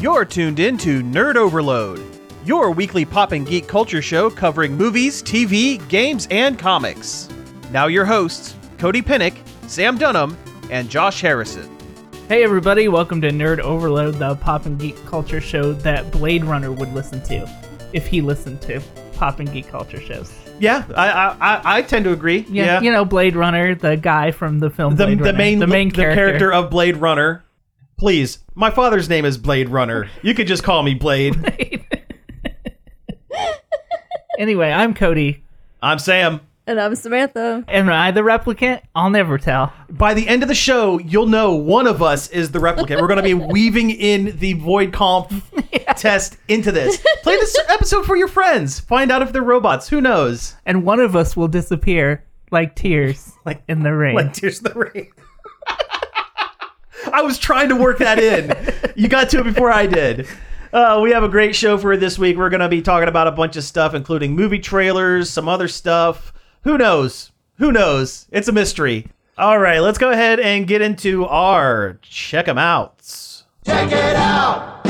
You're tuned in to Nerd Overload, your weekly pop and geek culture show covering movies, TV, games, and comics. Now, your hosts, Cody Pinnick, Sam Dunham, and Josh Harrison. Hey everybody, welcome to Nerd Overload, the pop and geek culture show that Blade Runner would listen to if he listened to pop and geek culture shows. Yeah, I I, I, I tend to agree. Yeah, you know Blade Runner, the guy from the film the, the main the main the character. character of Blade Runner. Please, my father's name is Blade Runner. You could just call me Blade. anyway, I'm Cody, I'm Sam. And I'm Samantha. and I the replicant. I'll never tell. By the end of the show, you'll know one of us is the replicant. We're going to be weaving in the Voight-Kampff test into this. Play this episode for your friends. Find out if they're robots. Who knows? And one of us will disappear like tears Like- in the rain. Like Tears in the Rain. I was trying to work that in. You got to it before I did. Uh, we have a great show for this week. We're going to be talking about a bunch of stuff, including movie trailers, some other stuff. Who knows? Who knows? It's a mystery. All right, let's go ahead and get into our check them outs. Check it out.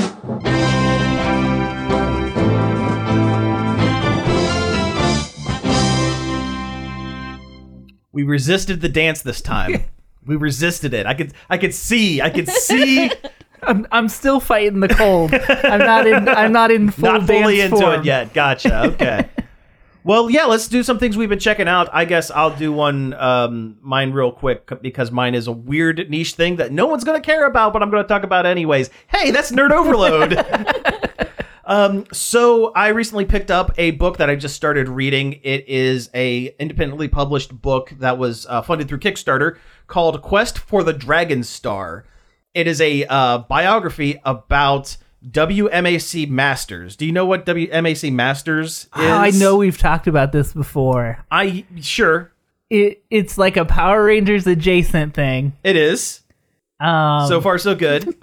We resisted the dance this time. we resisted it. I could I could see. I could see I'm, I'm still fighting the cold. I'm not in. I'm not in full not fully into form. it yet. Gotcha. Okay. well, yeah, let's do some things we've been checking out. I guess I'll do one um mine real quick because mine is a weird niche thing that no one's going to care about, but I'm going to talk about anyways. Hey, that's nerd overload. Um, so I recently picked up a book that I just started reading. It is a independently published book that was uh, funded through Kickstarter called Quest for the Dragon Star. It is a uh, biography about WMAC Masters. Do you know what WMAC Masters is? Oh, I know we've talked about this before. I sure It it's like a Power Rangers adjacent thing. it is. Um, So far, so good.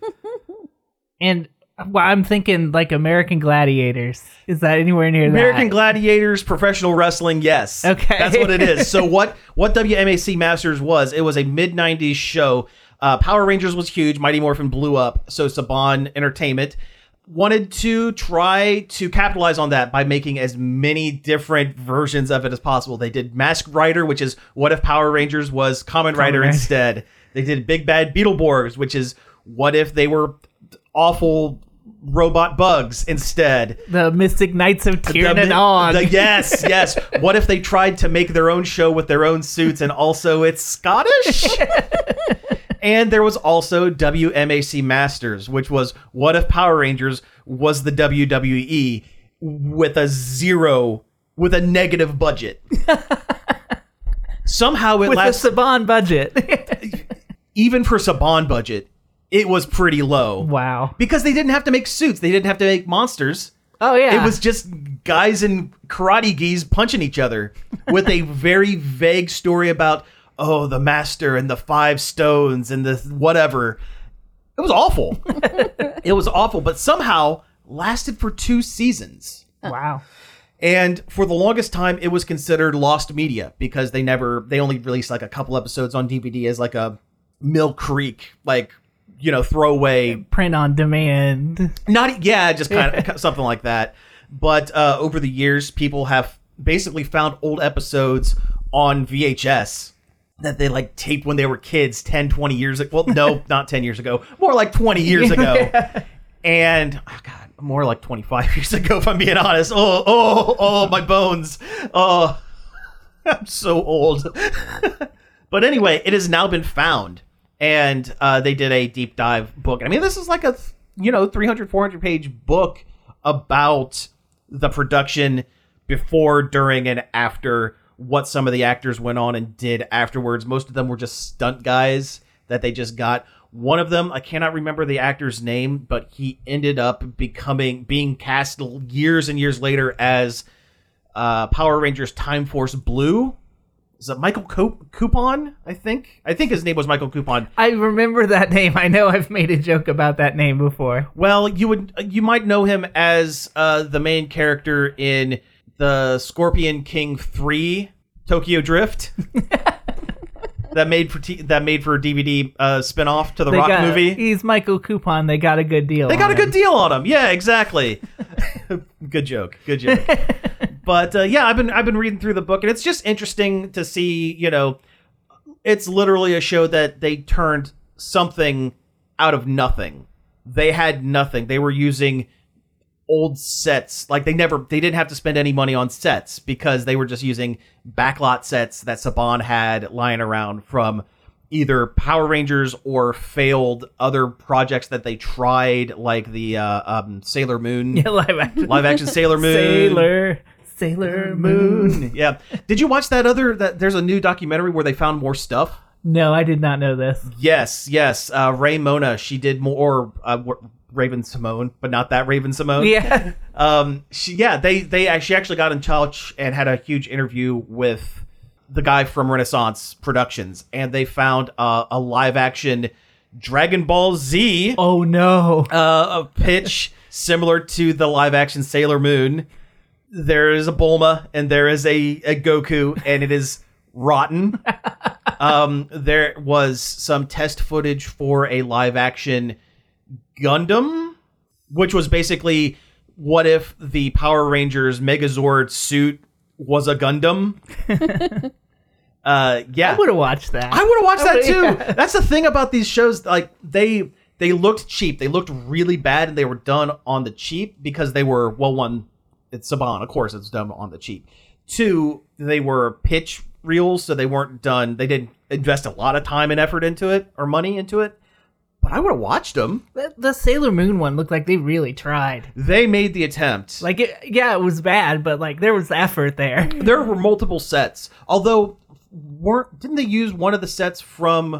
and well, I'm thinking like American Gladiators. Is that anywhere near American that? Gladiators, professional wrestling, yes. Okay. That's what it is. So what what WMAC Masters was, it was a mid 90s show. Uh, Power Rangers was huge, Mighty Morphin blew up, so Saban Entertainment wanted to try to capitalize on that by making as many different versions of it as possible. They did Mask Rider, which is what if Power Rangers was Kamen Rider Rider. instead. They did Big Bad Beetleborgs, which is what if they were awful robot bugs instead. the Mystic Knights of Tiernan the- yes, yes. What if they tried to make their own show with their own suits and also it's Scottish? and there was also WMAC Masters, which was what if Power Rangers was the WWE with a zero, with a negative budget? Somehow it with lasts, the Saban budget. even for Saban budget, it was pretty low. wow. Because they didn't have to make suits, they didn't have to make monsters. Oh yeah. It was just guys in karate gis punching each other with a very vague story about oh the master and the five stones and the whatever. It was awful. it was awful, but somehow lasted for two seasons. wow. And for the longest time, it was considered lost media because they never, they only released like a couple episodes on DVD as like a Mill Creek, like, you know, throwaway Print on demand. not yeah, just kind of something like that. But uh, over the years, people have basically found old episodes on VHS that they like taped when they were kids 10 20 years ago well no not 10 years ago. More like 20 years ago. And oh god more like 25 years ago if i'm being honest. Oh oh oh my bones. Oh i'm so old. But anyway it has now been found and uh, they did a deep dive book. I mean this is like a you know 300 400 page book about the production before during and after what some of the actors went on and did afterwards. Most of them were just stunt guys that they just got. One of them i cannot remember the actor's name but he ended up becoming being cast years and years later as uh, power rangers time force blue is it michael Coup- Copon i think i think his name was michael Copon I remember that name. I know I've made a joke about that name before. Well, you would you might know him as uh, the main character in the Scorpion King three Tokyo Drift. that made for t- that made for a DVD uh, spinoff to the They Rock got, movie. He's Michael Copon. They got a good deal. They got a good him. deal on him. Yeah, exactly. good joke. Good joke. but uh, yeah, I've been I've been reading through the book, and it's just interesting to see. You know, it's literally a show that they turned something out of nothing. They had nothing. They were using old sets. Like they never they didn't have to spend any money on sets because they were just using backlot sets that Saban had lying around from either Power Rangers or failed other projects that they tried, like the uh, um, Sailor Moon Yeah, live action. live action Sailor Moon. Sailor, Sailor Moon. Yeah. Did you watch that other that there's a new documentary where they found more stuff? No, I did not know this. Yes, yes. Uh Ray Mona, she did more uh Raven Simone, but not that Raven Simone. Yeah. Um she yeah, they they actually actually got in touch and had a huge interview with the guy from Renaissance Productions and they found uh, a live action Dragon Ball Z Oh no. uh, a pitch similar to the live action Sailor Moon. There is a Bulma and there is a, a Goku, and it is rotten. um, there was some test footage for a live action Gundam, which was basically what if the Power Rangers Megazord suit was a Gundam? uh, yeah, I would have watched that. I would have watched that too. yeah. That's the thing about these shows. Like they they looked cheap. They looked really bad, and they were done on the cheap because they were well. One, it's Saban, of course, it's done on the cheap. Two, they were pitch reels, so they weren't done. They didn't invest a lot of time and effort into it or money into it. But I would have watched them. The, the Sailor Moon one looked like they really tried. They made the attempt. Like, it, yeah, it was bad, but like there was effort there. there were multiple sets. Although weren't didn't they use one of the sets from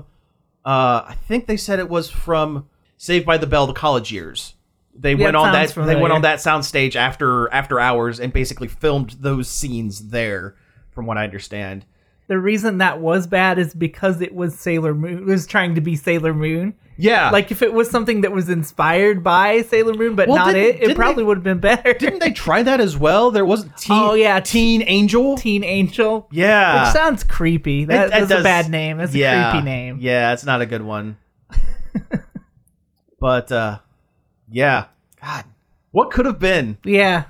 uh I think they said it was from Saved by the Bell the college years. They went on that sounds they went on that soundstage after after hours and basically filmed those scenes there from what I understand. The reason that was bad is because it was Sailor Moon. It was trying to be Sailor Moon. Yeah. Like if it was something that was inspired by Sailor Moon, but Well, not it, it probably would have been better. didn't they try that as well? There wasn't Teen Oh, yeah. Teen Angel? Teen Angel? yeah. Which sounds creepy. That, It- it that's a bad name. That's yeah, a creepy name. Yeah, it's not a good one. but uh yeah. God. What could have been? Yeah.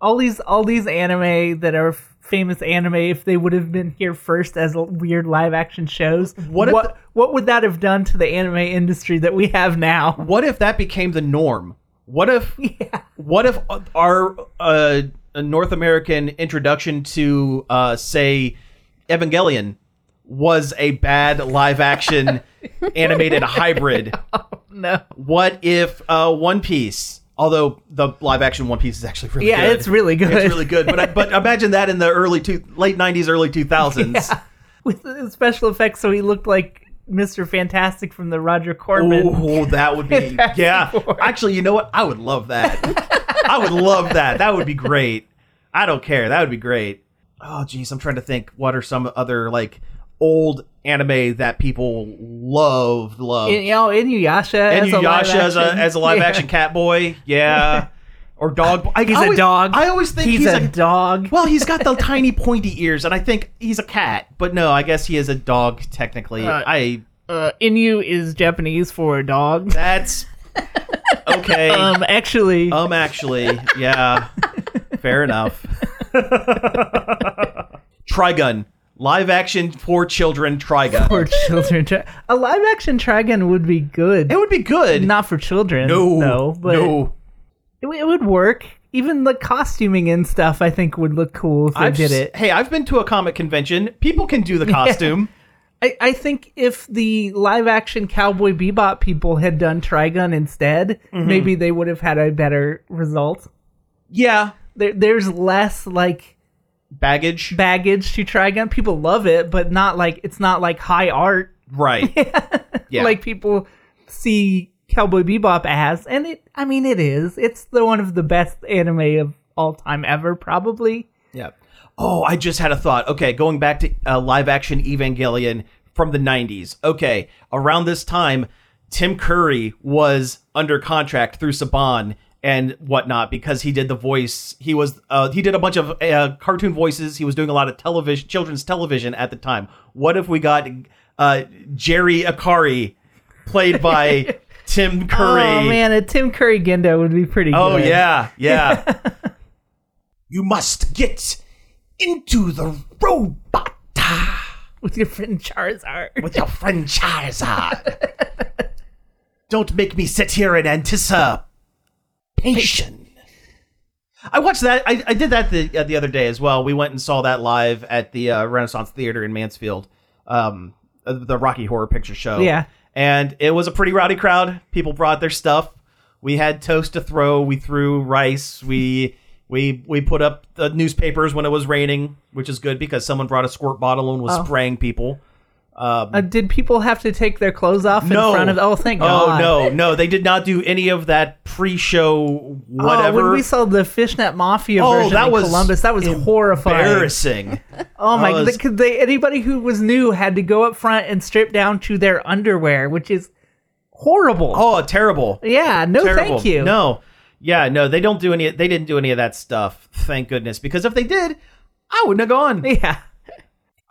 All these all these anime that are f- famous anime, if they would have been here first as weird live action shows, What what what, would that have done to the anime industry that we have now? What if that became the norm? What if Yeah. what if our uh, North American introduction to uh, say Evangelion was a bad live action animated hybrid? No. What if uh, One Piece? Although the live action One Piece is actually really Yeah, good. it's really good. It's really good. But but imagine that in the early two late nineties, early two thousands. Yeah. With the special effects, so he looked like Mr. Fantastic from the Roger Corman. Oh, that would be yeah. Four. Actually, you know what? I would love that. I would love that. That would be great. I don't care. That would be great. Oh, geez, I'm trying to think. What are some other like old anime that people love? Love In, you know, Inuyasha as a live Yasha as a as a live Yeah. action cat boy. Yeah, or dog. I, He's I a always- dog. I always think he's, he's, a, dog. well, he's got the tiny pointy ears, and I think he's a cat. But no, I guess he is a dog technically. Uh, I Uh, Inu is Japanese for a dog. that's okay. Um, actually, Um, actually, yeah, fair enough. Trigun, live action for children. Trigun. for children, Tri- a live action Trigun would be good. It would be good. Not for children, no, though, but no. it, it would work. Even the costuming and stuff, I think, would look cool if they I've did s- it. Hey, I've been to a comic convention. People can do the costume. I, I think if the live action Cowboy Bebop people had done Trigun instead, Mm-hmm. maybe they would have had a better result. Yeah, There, there's less like baggage. baggage to Trigun. People love it, but not like it's not like high art right. Yeah. like people see Cowboy Bebop as, and it. I mean, it is. It's the one of the best anime of all time ever, probably. Yeah. Oh, I just had a thought. Okay, going back to uh, live action Evangelion from the 90s. Okay, around this time, Tim Curry was under contract through Saban, and whatnot because he did the voice. He was uh, he did a bunch of uh, cartoon voices. He was doing a lot of television, children's television at the time. What if we got uh, Jerry Ikari, played by Tim Curry? Oh man, a Tim Curry Gendo would be pretty good. Oh good. yeah, yeah. you must get into the robot With your friend Charizard. with your friend Charizard. Don't make me sit here in I watched that. I, I did that the uh, the other day as well. We went and saw that live at the uh, Renaissance Theater in Mansfield, um, uh, the Rocky Horror Picture Show. Yeah. and it was a pretty rowdy crowd. People brought their stuff. We had toast to throw. We threw rice. We we we put up the newspapers when it was raining, which is good because someone brought a squirt bottle and was Oh. spraying people. Uh, did people have to take their clothes off No. in front of? Oh, thank God! Oh no, no, they did not do any of that pre-show whatever. Oh, when we saw the Fishnet Mafia Oh, version that was Columbus, that was horrifying. embarrassing. Oh my! Was- Because they anybody who was new had to go up front and strip down to their underwear, which is horrible. oh, terrible. yeah, no, terrible. thank you. No, yeah, no, they don't do any. They didn't do any of that stuff. Thank goodness, because if they did, I wouldn't have gone. Yeah,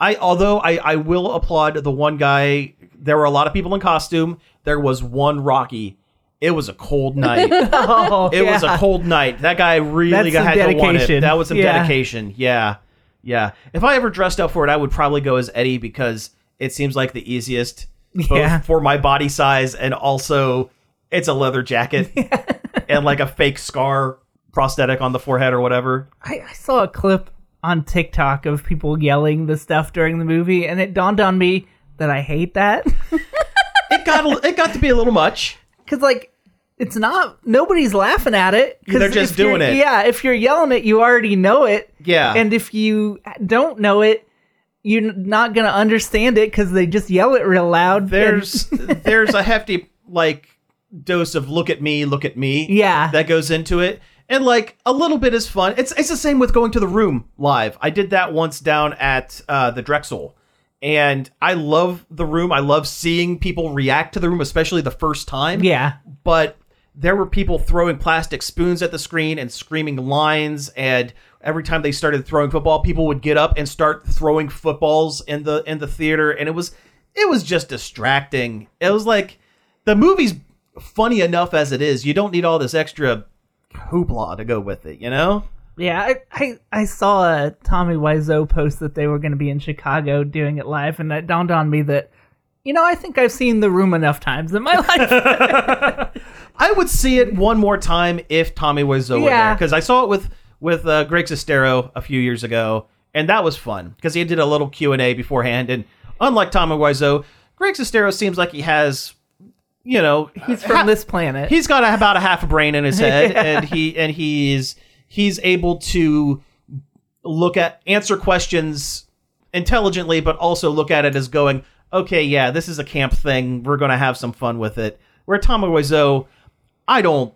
I although I I will applaud the one guy. There were a lot of people in costume. There was one Rocky. It was a cold night. oh, It was a cold night. That guy really got, had to want it. That was some Yeah. dedication. Yeah, yeah. If I ever dressed up for it, I would probably go as Eddie because it seems like the easiest, both Yeah. for my body size and also it's a leather jacket and like a fake scar prosthetic on the forehead or whatever. I, I saw a clip on TikTok of people yelling the stuff during the movie, and it dawned on me that I hate that It got a, it got to be a little much. because like. It's not. Nobody's laughing at it. They're just doing it. Yeah, if you're yelling it, you already know it. Yeah. And if you don't know it, you're not gonna understand it because they just yell it real loud. There's there's a hefty like dose of look at me, look at me. Yeah. That goes into it. And like a little bit is fun. It's it's the same with going to the room live. I did that once down at uh, the Drexel. And I love the room. I love seeing people react to the room, especially the first time. yeah. But there were people throwing plastic spoons at the screen and screaming lines and every time they started throwing football, people would get up and start throwing footballs in the in the theater and it was it was just distracting. It was like the movie's funny enough as it is. You don't need all this extra hoopla to go with it, you know? Yeah, I, I, I saw a Tommy Wiseau post that they were going to be in Chicago doing it live, and it dawned on me that, you know, I think I've seen The Room enough times in my life. I would see it one more time if Tommy Wiseau were there because I saw it with with uh, Greg Sestero a few years ago, and that was fun because he did a little Q and A beforehand. And unlike Tommy Wiseau, Greg Sestero seems like he has, you know, He's from this planet. he's got a, about a half a brain in his head, and he and he's he's able to look at answer questions intelligently, but also look at it as going, okay, yeah, this is a camp thing. We're gonna have some fun with it. Where Tommy Wiseau, I don't.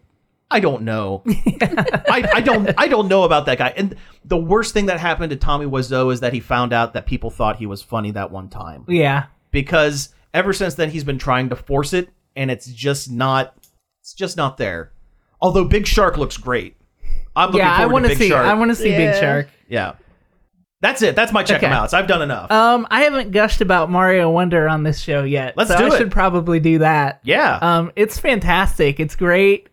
I don't know. I, I don't. I don't know about that guy. And the worst thing that happened to Tommy Wiseau is that he found out that people thought he was funny that one time yeah. because ever since then he's been trying to force it and it's just not it's just not there although big shark looks great i'm looking Yeah, I forward want to to big see. shark I want to see Big Shark. yeah that's it that's my check 'em Okay. outs i've done enough Um, I haven't gushed about Mario Wonder on this show yet. Let's so do I it. should probably do that. yeah Um, it's fantastic. It's great.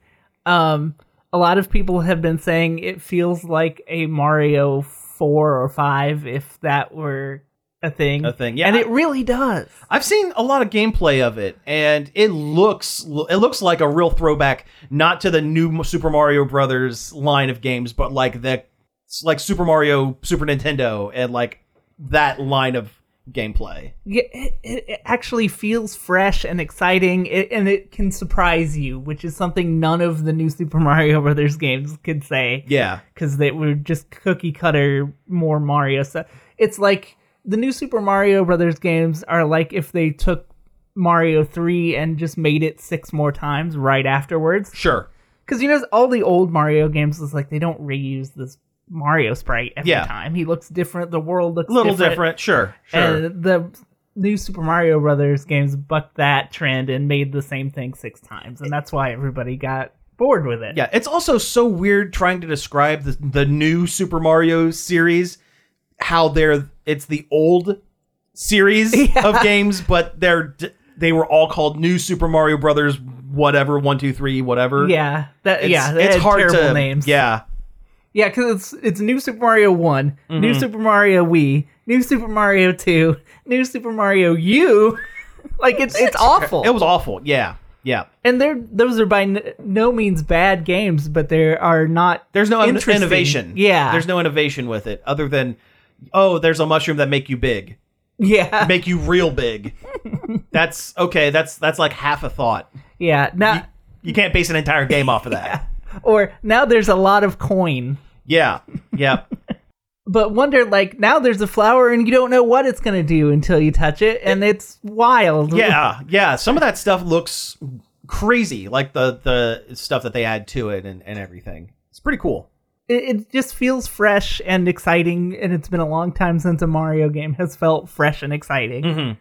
Um, a lot of people have been saying it feels like a Mario four or five, if that were a thing. A thing, yeah. And it really does. i've seen a lot of gameplay of it and it looks it looks like a real throwback not to the new super mario brothers line of games but like the like super mario super nintendo and like that line of gameplay Yeah, it, it actually feels fresh and exciting, it, and it can surprise you, which is something none of the new Super Mario Brothers games could say. yeah because they were just cookie cutter more Mario stuff. It's like the new Super Mario Brothers games are like if they took Mario 3 and just made it six more times right afterwards. sure Because you know, all the old Mario games is like they don't reuse this Mario sprite every Yeah. time. He looks different. The world looks a little different, sure sure And the new Super Mario Brothers games bucked that trend and made the same thing six times, and that's why everybody got bored with it. Yeah, it's also so weird trying to describe the, the new Super Mario series, how they're it's the old series Yeah. of games, but they're they were all called New Super Mario Brothers, whatever one two three whatever. Yeah, that it's, yeah, it's hard terrible to names. Yeah, yeah, because it's it's New Super Mario One, New Mm-hmm. Super Mario Wii, New Super Mario Two, New Super Mario U. like it's it's awful. it was awful. Yeah, yeah. and they're those are by n- no means bad games, but there are not. There's no innovation. Yeah, there's no innovation with it other than oh, there's a mushroom that make you big, yeah, make you real big. that's okay. That's that's like half a thought. yeah. Now You can't base an entire game off of that. or now there's a lot of coin. Yeah, yeah. But wonder like now there's a flower and you don't know what it's gonna do until you touch it, and it's wild. Yeah, yeah. Some of that stuff looks crazy, like the the stuff that they add to it and, and everything. It's pretty cool. It, it just feels fresh and exciting, and it's been a long time since a Mario game has felt fresh and exciting. Mm-hmm.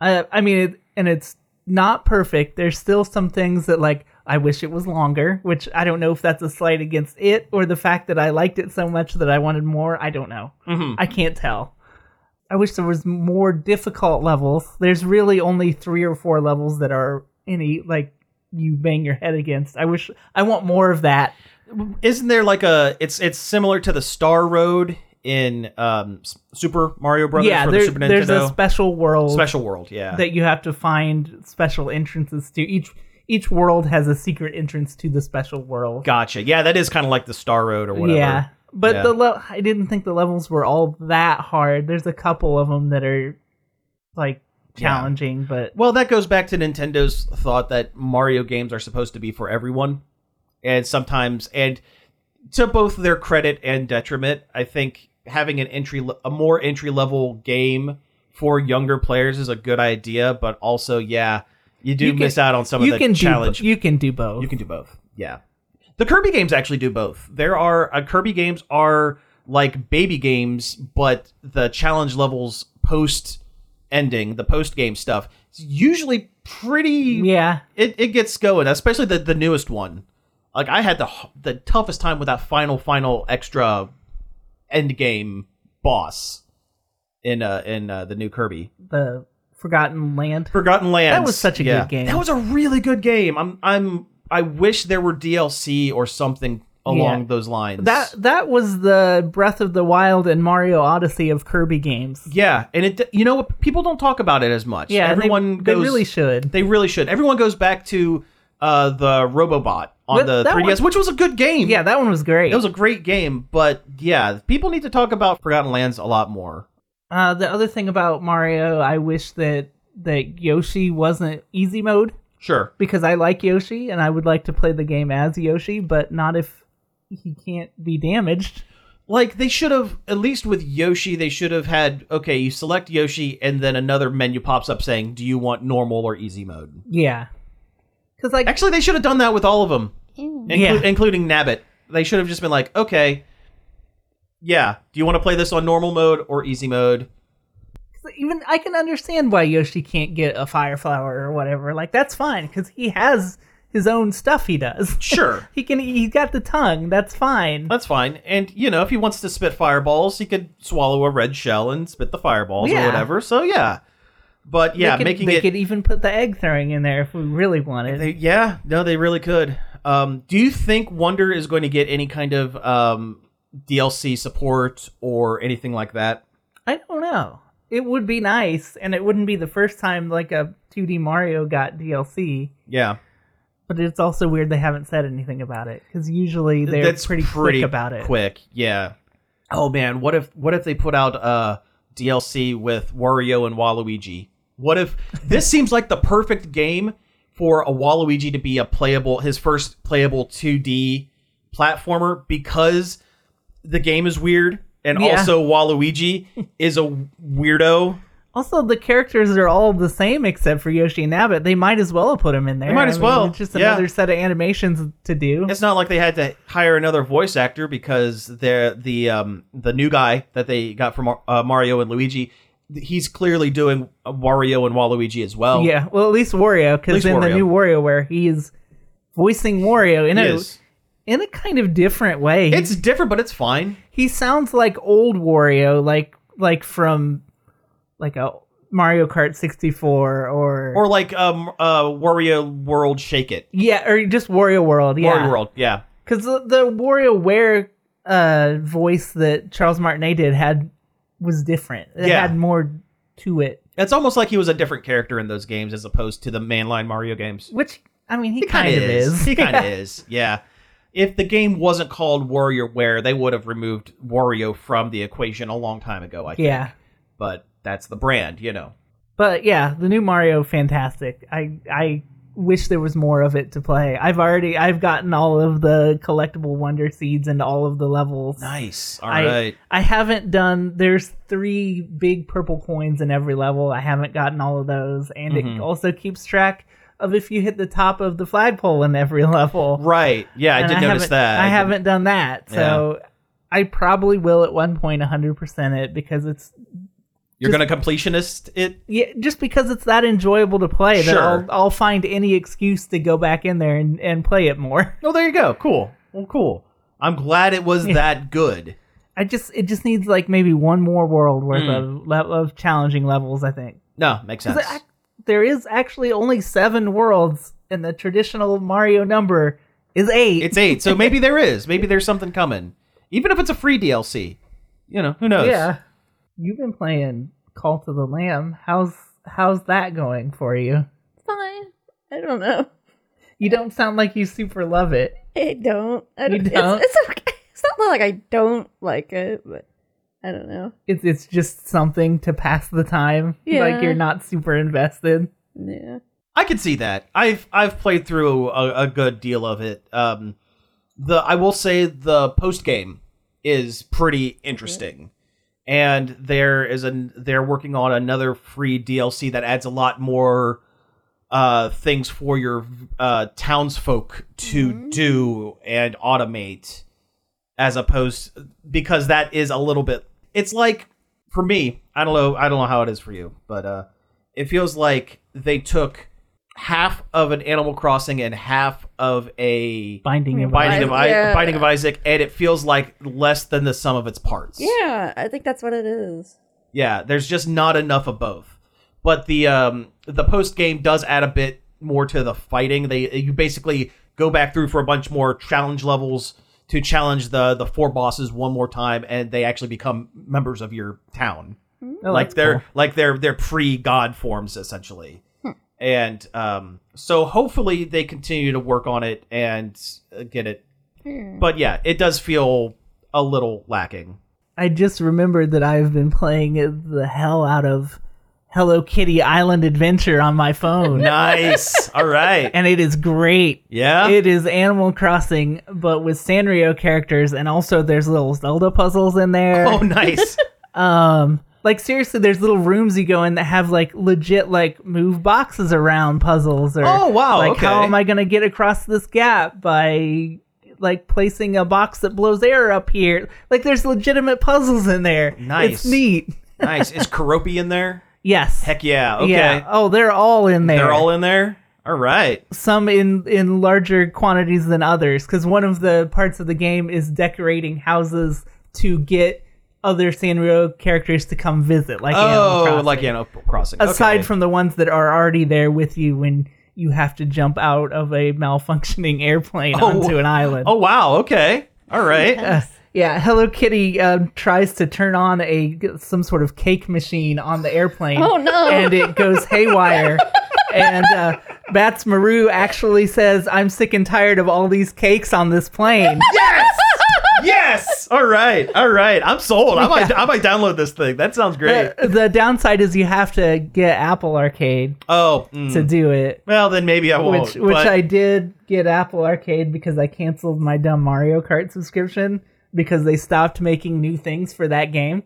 Uh, I mean, it, and it's not perfect. There's still some things that like I wish it was longer, which I don't know if that's a slight against it or the fact that I liked it so much that I wanted more. I don't know. Mm-hmm. I can't tell. I wish there was more difficult levels. There's really only three or four levels that are any like you bang your head against. I wish I want more of that. Isn't there like a? It's it's similar to the Star Road in um, Super Mario Brothers yeah, for there- the Super Nintendo. there's a special world Special World. Yeah, that you have to find special entrances to. Each each world has a secret entrance to the special world. gotcha. Yeah, that is kind of like the Star Road or whatever. Yeah, but Yeah. the le- I didn't think the levels were all that hard. There's a couple of them that are like challenging, but Well, that goes back to Nintendo's thought that Mario games are supposed to be for everyone. And sometimes and to both their credit and detriment, I think having an entry a more entry level game for younger players is a good idea, but also yeah, you do You can- miss out on some of you the can challenge. do you can do both. You can do both. Yeah. The Kirby games actually do both. There are uh, Kirby games are like baby games, but the challenge levels post ending, the post game stuff, is usually pretty yeah, it, it gets going, especially the the newest one. Like I had the the toughest time with that final final extra end game boss in uh in uh, the new Kirby. the Forgotten Land. Forgotten Land. That was such a good game. That was a really good game. I'm I'm I wish there were DLC or something along Yeah. those lines. That that was the Breath of the Wild and Mario Odyssey of Kirby games. yeah, and it you know what people don't talk about it as much. Yeah, and they- everyone they, really should. they really should. Everyone goes back to uh the Robobot on But the that 3DS, one- which was a good game. yeah, that one was great. It was a great game, but yeah, people need to talk about Forgotten Lands a lot more. Uh, the other thing about Mario, I wish that that Yoshi wasn't easy mode Sure. because I like Yoshi and I would like to play the game as Yoshi, but not if he can't be damaged. Like they should have at least with Yoshi, they should have had okay, you select Yoshi and then another menu pops up saying, "Do you want normal or easy mode?" Yeah, because like Actually, they should have done that with all of them, inclu- Yeah. including Nabbit. They should have just been like, "Okay, yeah, do you want to play this on normal mode or easy mode?" even I can understand why Yoshi can't get a fire flower or whatever. Like that's fine because he has his own stuff he does. Sure. he can. He's got the tongue. That's fine. That's fine. And, you know, if he wants to spit fireballs, he could swallow a red shell and spit the fireballs or Yeah. whatever. So, yeah. But, yeah, they could, making they it. could even put the egg throwing in there if we really wanted. They, yeah, no, they really could. Um, do you think Wonder is going to get any kind of um, DLC support or anything like that? I don't know. It would be nice, and it wouldn't be the first time like a 2D Mario got DLC. Yeah, But it's also weird they haven't said anything about it because usually they're that's pretty, quick about it. Quick, yeah. Oh man, what if what if they put out uh, DLC with Wario and Waluigi? What if this seems like the perfect game for a Waluigi to be a playable his first playable 2D platformer because the game is weird and Yeah. also Waluigi is a weirdo. Also, the characters are all the same except for Yoshi and Nabbit. They might as well have put him in there. They might as well, It's just yeah. another set of animations to do. It's not like they had to hire another voice actor because they're the um the new guy that they got from uh, Mario and Luigi. He's clearly doing Wario and Waluigi as well. Yeah, well, at least Wario, because in the new Wario. WarioWare, he's voicing Wario in a in a kind of different way. He- It's different, but it's fine. he sounds like old Wario, like like from like a Mario Kart 64 or, Or like um uh Wario World Shake It. yeah, or just Wario World. Yeah, Wario World, yeah. because the, the WarioWare uh, voice that Charles Martinet did had was different. It Yeah. had more to it, It's almost like he was a different character in those games as opposed to the mainline Mario games. which I mean, he, kind of is. He kind of is. Yeah. If the game wasn't called WarioWare, they would have removed Wario from the equation a long time ago. I think. Yeah, But that's the brand, you know. but yeah, the new Mario, fantastic. I I wish there was more of it to play. I've already I've gotten all of the collectible wonder seeds and all of the levels. Nice. All I, right. I haven't done. There's three big purple coins in every level. I haven't gotten all of those, and Mm-hmm. it also keeps track of if you hit the top of the flagpole in every level. Right. Yeah, I And did notice that. I haven't done that, so I probably will at one point 100 percent it because it's You're gonna completionist it. yeah, just because it's that enjoyable to play that Sure. I'll I'll find any excuse to go back in there and, and play it more. Oh, there you go. Cool. Well, cool. I'm glad it was that good. I just it just needs like maybe one more world worth Hmm. of le- of challenging levels. I think. No, makes sense. I- there is actually only seven worlds, and the traditional Mario number is eight. It's eight, so maybe there is. Maybe there's something coming. Even if it's a free DLC. You know, who knows? yeah. You've been playing Cult of the Lamb. How's how's that going for you? Fine. I don't know. You don't sound like you super love it. I don't. I You don't. don't? It's, it's okay. It's not like I don't like it, but I don't know. It's it's just something to pass the time. Yeah. Like you're not super invested. Yeah. I can see that. I've I've played through a, a good deal of it. Um, the I will say the post game is pretty interesting, and there is an they're working on another free DLC that adds a lot more uh things for your uh townsfolk to do and automate as opposed because that is a little bit it's like for me i don't know i don't know how it is for you but uh it feels like they took half of an animal crossing and half of a Binding of binding of Isaac, I- yeah. binding of isaac and it feels like less than the sum of its parts Yeah, I think that's what it is. yeah, there's just not enough of both. But the um the post game does add a bit more to the fighting. They you basically go back through for a bunch more challenge levels to challenge the the four bosses one more time, and they actually become members of your town. Oh, like they're cool. like they're they're pre god forms essentially. And um, so hopefully they continue to work on it and uh, get it. But yeah, it does feel a little lacking. I just remembered that I've been playing the hell out of Hello Kitty Island Adventure on my phone. Nice. All right. And it is great. Yeah. It is Animal Crossing, but with Sanrio characters, and also there's little Zelda puzzles in there. Oh, nice. Um, like seriously, there's little rooms you go in that have like legit like move boxes around puzzles. Or Oh, wow, Like how am I gonna get across this gap by like placing a box that blows air up here? Like there's legitimate puzzles in there. Nice. It's neat. nice. Is Keroppi in there? Yes. Heck yeah. Okay. Yeah. Oh, they're all in there. They're all in there? All right. some in in larger quantities than others because one of the parts of the game is decorating houses to get other Sanrio characters to come visit, like Animal Oh, Crossing. like Animal Crossing. Aside Okay. from the ones that are already there with you when you have to jump out of a malfunctioning airplane Oh, onto an island. Oh, wow. Okay. All right. Uh, yeah, Hello Kitty um, tries to turn on a some sort of cake machine on the airplane. Oh, no. And it goes haywire. and uh, Badtz-Maru actually says, "I'm sick and tired of all these cakes on this plane." yes. Yes. All right. All right. I'm sold. I might, I might download this thing. That sounds great. Uh, the downside is you have to get Apple Arcade oh. mm. to do it. Well, then maybe I won't. Which, which but- I did get Apple Arcade because I canceled my dumb Mario Kart subscription because they stopped making new things for that game.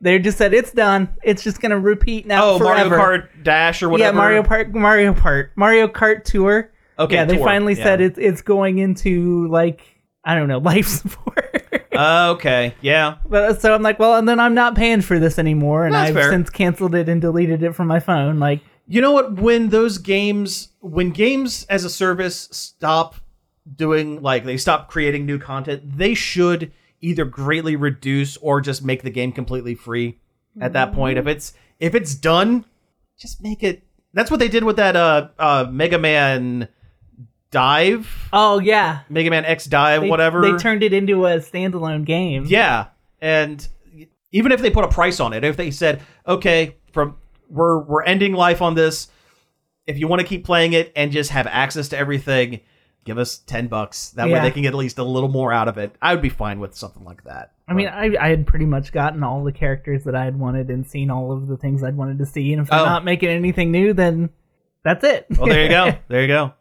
They just said it's done. It's just gonna repeat now Oh, forever. Mario Kart Dash or whatever. Yeah. Mario Kart, Mario Kart, Mario Kart Tour. Okay, yeah, they Tour, finally yeah. said it's it's going into like I don't know life support. Uh, okay. Yeah. but so I'm like, well, and then I'm not paying for this anymore, and That's I've fair. since canceled it and deleted it from my phone. Like, You know what? When those games, when games as a service stop doing like they stop creating new content, they should either greatly reduce or just make the game completely free at that point. If it's if it's done, just make it that's what they did with that uh uh Mega Man Dive, Oh yeah, Mega Man X Dive, they, whatever. They turned it into a standalone game. Yeah, and even if they put a price on it, if they said, "Okay, from we're we're ending life on this. If you want to keep playing it and just have access to everything, give us ten bucks. That way Yeah. they can get at least a little more out of it." I would be fine with something like that. I mean, I, I had pretty much gotten all the characters that I had wanted and seen all of the things I'd wanted to see. And if they're Oh. not making anything new, then that's it. well, there you go. There you go.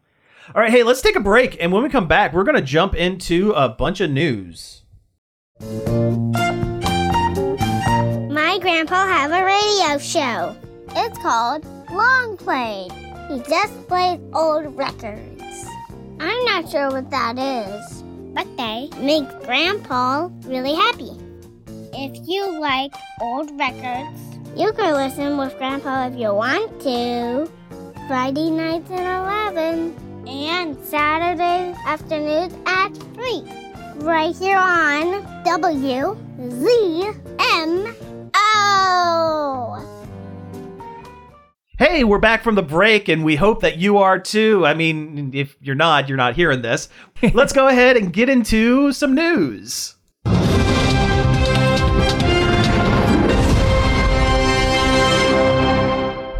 All right, hey, let's take a break, and when we come back, we're gonna jump into a bunch of news. My grandpa have a radio show. It's called Long Play. He just plays old records. I'm not sure what that is, but they make grandpa really happy. If you like old records, you can listen with grandpa if you want to. Friday nights at 11 and Saturday afternoons at 3 right here on WZMO. Hey, we're back from the break, and we hope that you are too. I mean, if you're not, you're not hearing this. Let's go ahead and get into some news.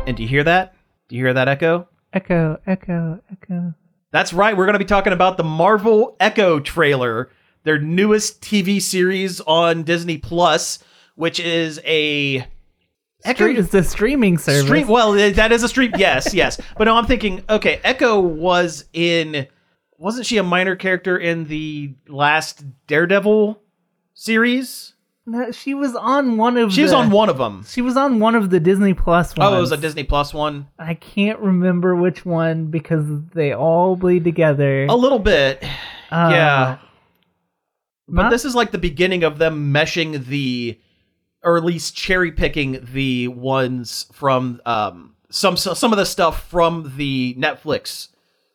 And do you hear that? Do you hear that echo? Echo, echo, echo. That's right. We're going to be talking about the Marvel Echo trailer, their newest TV series on Disney Plus, which is a Echo it's the streaming service. Stream. Well, that is a stream. Yes, yes. But no, I'm thinking. Okay, Echo was in. Wasn't she a minor character in the last Daredevil series? No, she was on one of. Them. She was the- on one of them. She was on one of the Disney Plus ones. Oh, it was a Disney Plus one. I can't remember which one because they all bleed together. A little bit, Uh, yeah. But not- this is like the beginning of them meshing the, or at least cherry picking the ones from um some some of the stuff from the Netflix,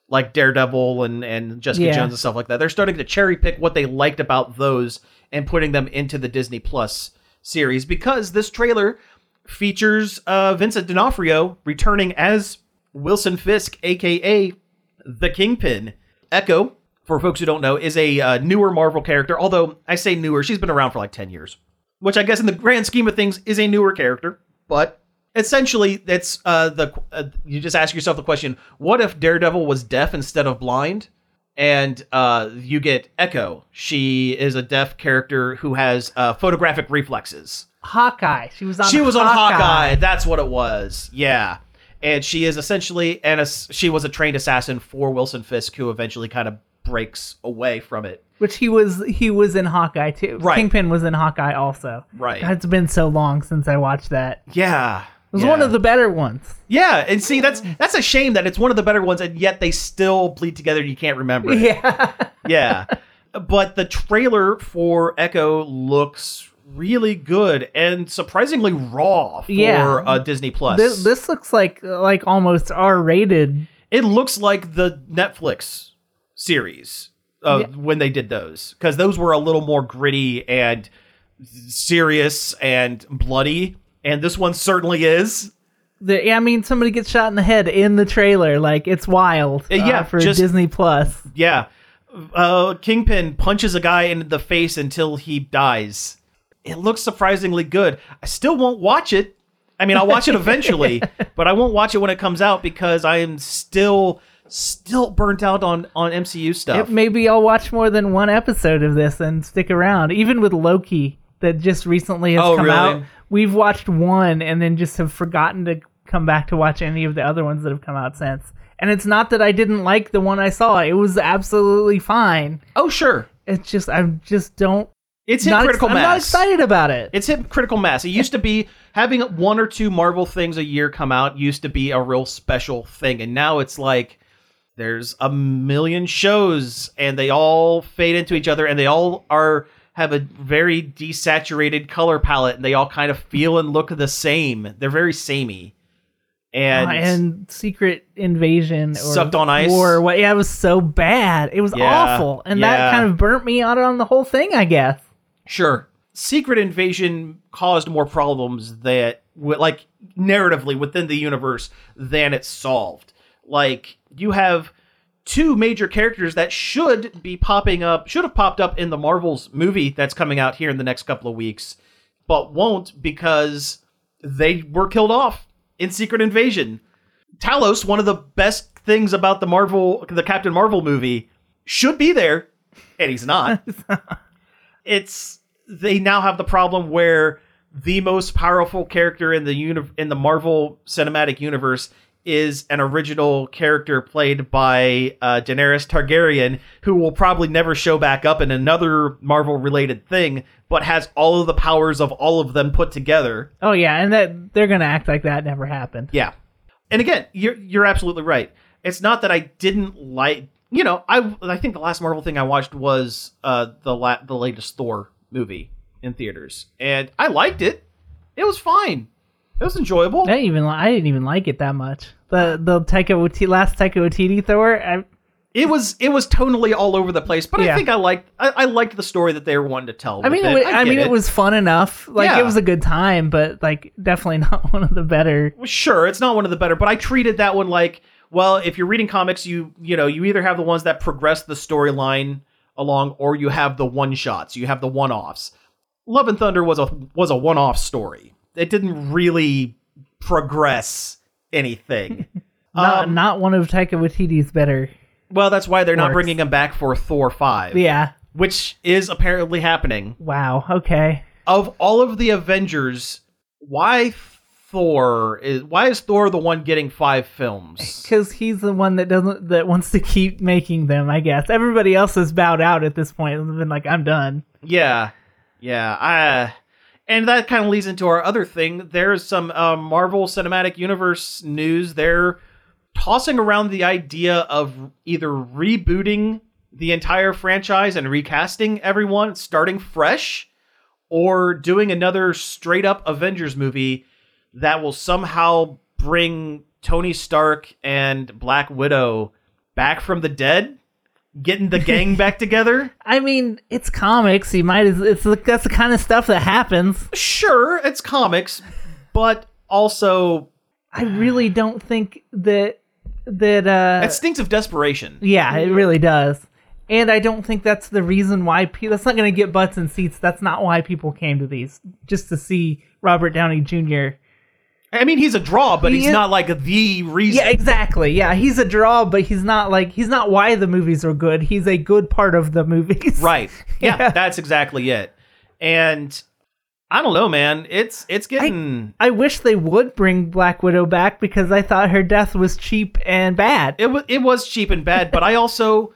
like Daredevil and and Jessica Yeah. Jones and stuff like that. They're starting to cherry pick what they liked about those and putting them into the Disney Plus series because this trailer features uh, Vincent D'Onofrio returning as Wilson Fisk, aka the Kingpin. Echo, for folks who don't know, is a uh, newer Marvel character. Although I say newer, she's been around for like ten years, which I guess in the grand scheme of things is a newer character. But essentially, it's uh, the uh, you just ask yourself the question: What if Daredevil was deaf instead of blind? And uh, you get Echo. She is a deaf character who has uh, photographic reflexes Hawkeye. She was on. she was on Hawkeye. Hawkeye. That's what it was. Yeah. And she is essentially and she was a trained assassin for Wilson Fisk who eventually kind of breaks away from it. which he was. He was in Hawkeye too. Right. Kingpin was in Hawkeye also. Right. It's been so long since I watched that. It was yeah. one of the better ones. Yeah, and see that's that's a shame that it's one of the better ones and yet they still bleed together and you can't remember. it. Yeah. yeah. But the trailer for Echo looks really good and surprisingly raw for Yeah. uh, Disney Plus. this, this looks like like almost R rated. it looks like the Netflix series uh, Yeah. when they did those because those were a little more gritty and serious and bloody, and this one certainly is. The, yeah, I mean, somebody gets shot in the head in the trailer. Like it's wild. Uh, yeah, uh, for just- Disney Plus. Yeah, uh, Kingpin punches a guy in the face until he dies. It looks surprisingly good. I still won't watch it. I mean, I'll watch it eventually, but I won't watch it when it comes out because I am still still burnt out on on MCU stuff. It, maybe I'll watch more than one episode of this and stick around. Even with Loki, that just recently has Oh, come really? out, we've watched one and then just have forgotten to come back to watch any of the other ones that have come out since. And it's not that I didn't like the one I saw; it was absolutely fine. oh, sure. It's just I just don't. It's hit Not ex- critical I'm not excited about it. It's hit critical mass. It used to be having one or two Marvel things a year come out used to be a real special thing, and now it's like there's a million shows and they all fade into each other and they all are have a very desaturated color palette and they all kind of feel and look the same. They're very samey. and, Uh, and Secret Invasion or Sucked on Ice? or what? Yeah, it was so bad. It was Yeah, awful, and yeah. that kind of burnt me out on the whole thing. I guess. Sure. Secret Invasion caused more problems that, like, narratively within the universe than it solved. Like, you have two major characters that should be popping up, should have popped up in the Marvel's movie that's coming out here in the next couple of weeks, but won't because they were killed off in Secret Invasion. Talos, one of the best things about the Marvel, the Captain Marvel movie, should be there, and he's not it's they now have the problem where the most powerful character in the uni- in the Marvel Cinematic Universe is an original character played by uh, Daenerys Targaryen, who will probably never show back up in another Marvel related thing, but has all of the powers of all of them put together. Oh yeah, and that they're gonna act like that never happened. Yeah. And again, you're you're absolutely right. It's not that I didn't like, you know, I I think the last Marvel thing I watched was uh the la- the latest Thor movie in theaters, and I liked it. It was fine. It was enjoyable. I didn't even I didn't even like it that much. The the Taika Waititi, last Taika Waititi Thor. I, It was it was tonally all over the place, but I think I liked I, I liked the story that they were wanting to tell. I mean, it, it. wa- I, mean, get it. was fun enough. Like Yeah. it was a good time, but like definitely not one of the better. Sure it's not one of the better but i treated that one like well if you're reading comics you you know you either have the ones that progress the storyline along or you have the one shots you have the one-offs love and thunder was a was a one-off story it didn't really progress anything Not Um, not one of Taika Waititi's better. well that's why they're not bringing him back for thor 5 Yeah. which is apparently happening Wow. Okay. of all of the avengers why thor is why is thor the one getting five films Because he's the one that doesn't that wants to keep making them. I guess everybody else has bowed out at this point and been like, "I'm done." Yeah, yeah. I, and that kind of leads into our other thing. There's some uh, Marvel Cinematic Universe news. They're tossing around the idea of either rebooting the entire franchise and recasting everyone, starting fresh, or doing another straight up Avengers movie that will somehow bring Tony Stark and Black Widow back from the dead, getting the gang back together. I mean, it's comics. You might. as It's that's the kind of stuff that happens. sure it's comics but also I really don't think that that. uh it stinks of desperation Yeah, it really does. And I don't think that's the reason why pe- that's not going to get butts and seats. That's not why people came to these just to see Robert Downey Jr. i mean he's a draw but He he's is- not like the reason Yeah, exactly. Yeah, he's a draw, but he's not like he's not why the movies are good. He's a good part of the movies. right yeah, Yeah. that's exactly it and i don't know man it's it's getting I wish they would bring Black Widow back because I thought her death was cheap and bad. it was it was cheap and bad but i also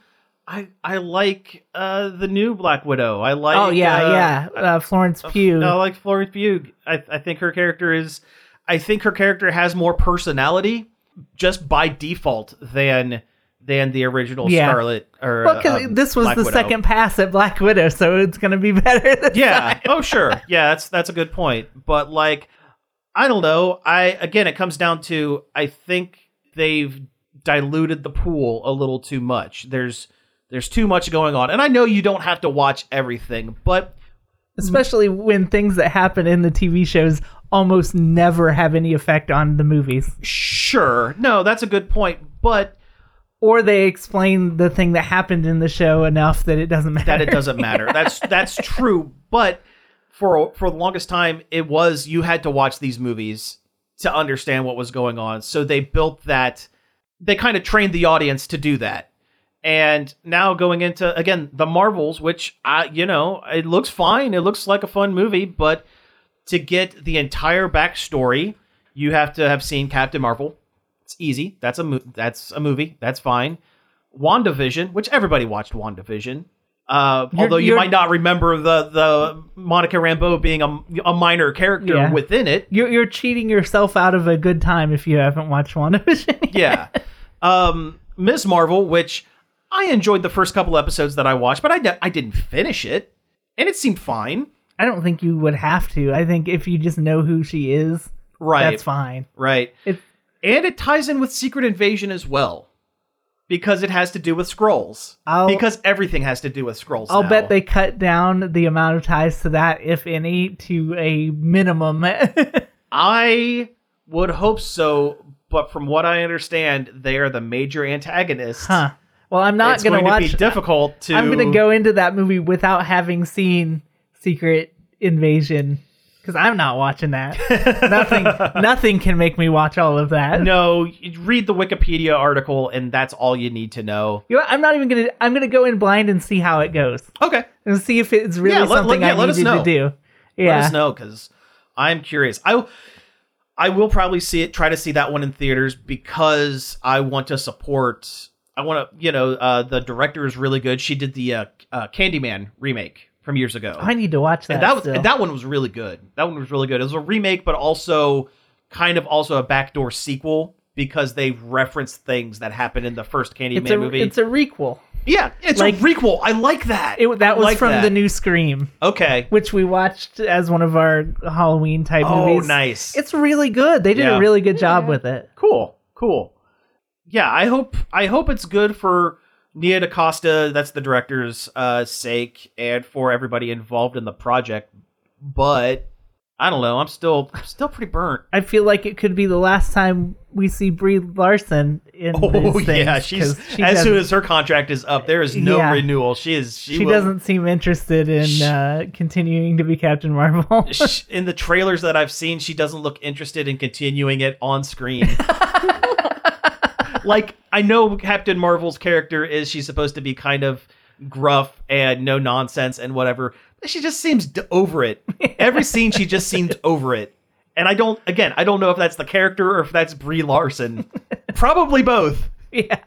i i like uh the new black widow i like oh yeah, uh, yeah. Uh, Florence Pugh. I like Florence Pugh. I, I think her character is, I think her character has more personality just by default than than the original Yeah. Scarlet or well, um, this was Black the Widow. second pass at Black Widow, so it's gonna be better. Yeah. time. oh sure. Yeah, that's that's a good point. But like, I don't know. I again, it comes down to I think they've diluted the pool a little too much. There's there's too much going on, and I know you don't have to watch everything, but especially when things that happen in the TV shows almost never have any effect on the movies, sure, no, that's a good point. But or they explain the thing that happened in the show enough that it doesn't matter. that it doesn't matter. That's that's true. But for for the longest time, it was you had to watch these movies to understand what was going on. So they built that. They kind of trained the audience to do that. And now going into again the Marvels, which I you know it looks fine. It looks like a fun movie, but to get the entire backstory, you have to have seen Captain Marvel. It's easy. That's a mo- that's a movie. That's fine. WandaVision, which everybody watched WandaVision. Uh, You're- although you might not remember the the Monica Rambeau being a, a minor character Yeah. within it. You're, you're cheating yourself out of a good time if you haven't watched WandaVision. Yeah. um, Ms. Marvel, which I enjoyed the first couple episodes that I watched, but I, I didn't finish it, and it seemed fine. I don't think you would have to. I think if you just know who she is, Right. that's fine. Right. It's and it ties in with Secret Invasion as well. Because it has to do with scrolls. I'll- because everything has to do with scrolls. I'll now. bet they cut down the amount of ties to that, if any, to a minimum. I would hope so, but from what I understand, they are the major antagonists. huh. Well, I'm not it's gonna going watch. to be difficult to. I'm gonna go into that movie without having seen Secret Invasion because I'm not watching that. nothing, nothing can make me watch all of that. No, read the Wikipedia article, and that's all you need to know. You know what? I'm not even gonna. I'm gonna go in blind and see how it goes Okay, and see if it's really Yeah, let- let- something yeah, I let needed to do. Yeah. let us know because I'm curious. I I will probably see it. Try to see that one in theaters because I want to support. I want to, you know, uh, the director is really good. She did the uh, uh, Candyman remake from years ago. I need to watch that. and that was still. and that one was really good. That one was really good. It was a remake, but also kind of also a backdoor sequel because they referenced things that happened in the first Candyman it's a movie. it's a requel. yeah, it's like- a requel. I like that. It, that I was like from that. the new Scream, Okay. which we watched as one of our Halloween type Oh, movies. Oh, nice. It's really good. They did Yeah. a really good job with it. cool. Cool. Yeah, I hope I hope it's good for Nia DaCosta, that's the director's uh, sake, and for everybody involved in the project. But I don't know. I'm still I'm still pretty burnt. I feel like it could be the last time we see Brie Larson in Oh things, yeah, she's she as soon as her contract is up, there is no Yeah. renewal. She is she, she will- doesn't seem interested in uh, continuing to be Captain Marvel. in the trailers that I've seen, she doesn't look interested in continuing it on screen. like I know Captain Marvel's character is she's supposed to be kind of gruff and no nonsense and whatever. But she just seems d- over it. Every scene she just seems over it. And I don't again, I don't know if that's the character or if that's Brie Larson. Probably both. yeah.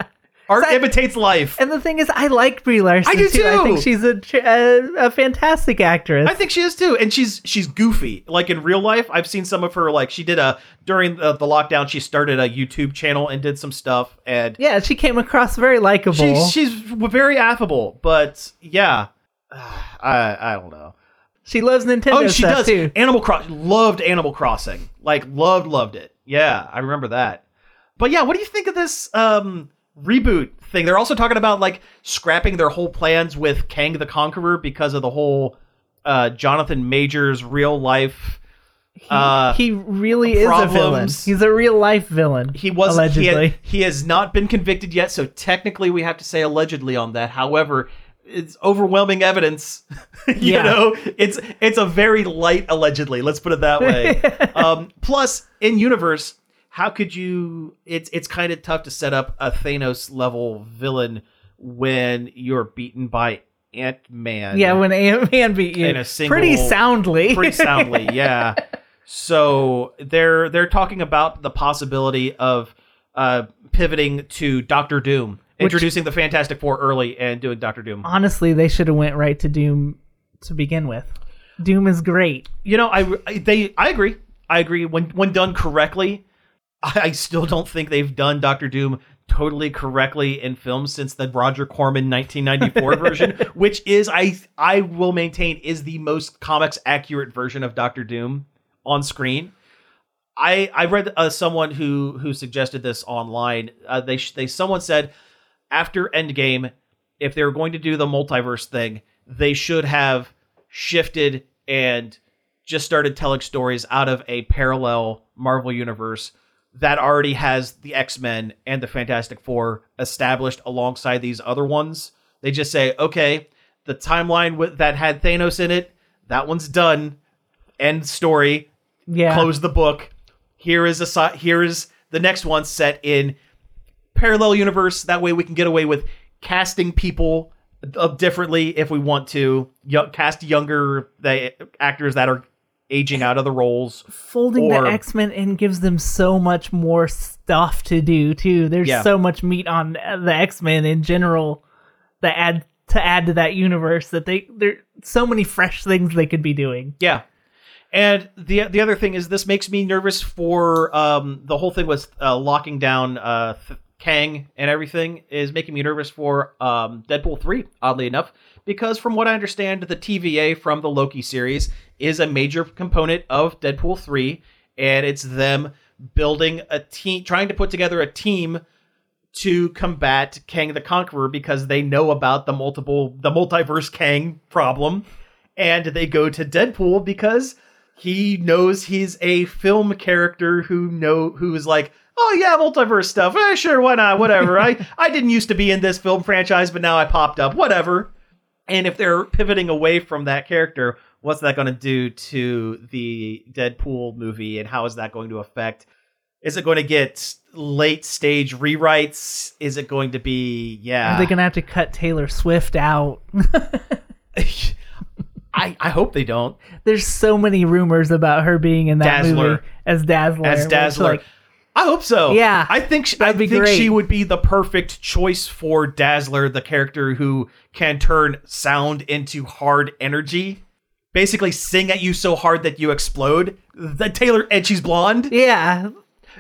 Art I- imitates life. And the thing is, I like Brie Larson. I do too. I think she's a a, a fantastic actress. I think she is too, and she's she's goofy. Like in real life, I've seen some of her. Like she did a during the, the lockdown, she started a YouTube channel and did some stuff, and yeah, she came across very likable. she's she's very affable. But yeah, I I don't know. she loves Nintendo Oh, she does. too. Animal Cross loved Animal Crossing. Like loved loved it. Yeah, I remember that. But yeah, what do you think of this um reboot thing? They're also talking about like scrapping their whole plans with Kang the Conqueror because of the whole uh Jonathan Majors real life uh he really is a villain. He's a real life villain. he was allegedly. He, he has not been convicted yet, so technically we have to say allegedly on that. However, it's overwhelming evidence. you Yeah. know, it's it's a very light allegedly. Let's put it that way. um, plus, in universe, how could you? It's it's kind of tough to set up a Thanos level villain when you're beaten by Ant Man. yeah, when Ant Man beat you In a single- pretty soundly. pretty soundly yeah so they're they're talking about the possibility of uh pivoting to doctor doom introducing the fantastic four early and doing doctor doom Honestly, they should have went right to Doom to begin with. Doom is great. you know i I- they i agree i agree when when done correctly i, still don't think they've done doctor doom totally correctly in films since the roger corman 1994 version which is i i will maintain is the most comics accurate version of doctor doom on screen I I read uh, someone who who suggested this online. Uh, they they someone said after Endgame, if they were going to do the multiverse thing, they should have shifted and just started telling stories out of a parallel Marvel universe that already has the X Men and the Fantastic Four established alongside these other ones. They just say, okay, the timeline with, that had Thanos in it, that one's done. End story Yeah. close the book. Here is a here is the next one set in parallel universe. That way we can get away with casting people differently if we want to. Yo- cast younger the actors that are aging out of the roles. Folding or- the X Men in gives them so much more stuff to do too. There's Yeah. so much meat on the X Men in general that add to add to that universe that they there so many fresh things they could be doing. Yeah. And the the other thing is this makes me nervous for um, the whole thing with uh, locking down uh, Th- Kang and everything is making me nervous for um, Deadpool 3, oddly enough, because from what I understand, the TVA from the Loki series is a major component of Deadpool 3, and it's them building a team, trying to put together a team to combat Kang the Conqueror because they know about the multiple the multiverse Kang problem and they go to Deadpool because he knows he's a film character who know who is like oh yeah multiverse stuff eh, sure why not whatever I I didn't used to be in this film franchise but now I popped up whatever and if they're pivoting away from that character what's that going to do to the Deadpool movie and how is that going to affect is it going to get late stage rewrites? Is it going to be yeah? Are they gonna have to cut Taylor Swift out? I I hope they don't. There's so many rumors about her being in that Dazzler. movie as Dazzler. As Dazzler. like, I hope so. Yeah, I think sh- I think great. she would be the perfect choice for Dazzler, the character who can turn sound into hard energy. Basically, sing at you so hard that you explode. The Taylor and she's blonde. yeah,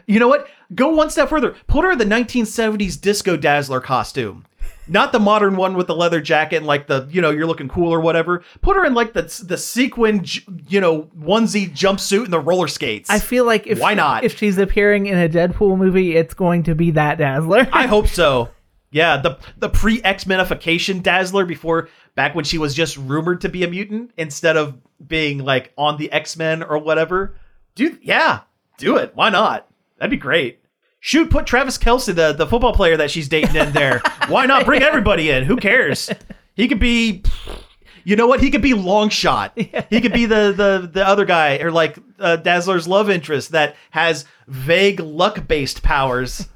You know what? Go one step further. Put her in the 1970s disco dazzler costume. Not the modern one with the leather jacket and like the, you know, you're looking cool or whatever. Put her in like the the sequin, you know, onesie jumpsuit and the roller skates. I feel like if Why not? if she's appearing in a Deadpool movie, it's going to be that Dazzler. I hope so. Yeah, the the pre X Menification Dazzler before back when she was just rumored to be a mutant instead of being like on the X Men or whatever. Dude, yeah, do it. Why not? That'd be great. Shoot, put Travis Kelce, the the football player that she's dating, in there. Why not bring everybody in? Who cares? He could be. You know what? He could be long shot. He could be the the the other guy, or like uh, Dazzler's love interest that has vague luck based powers,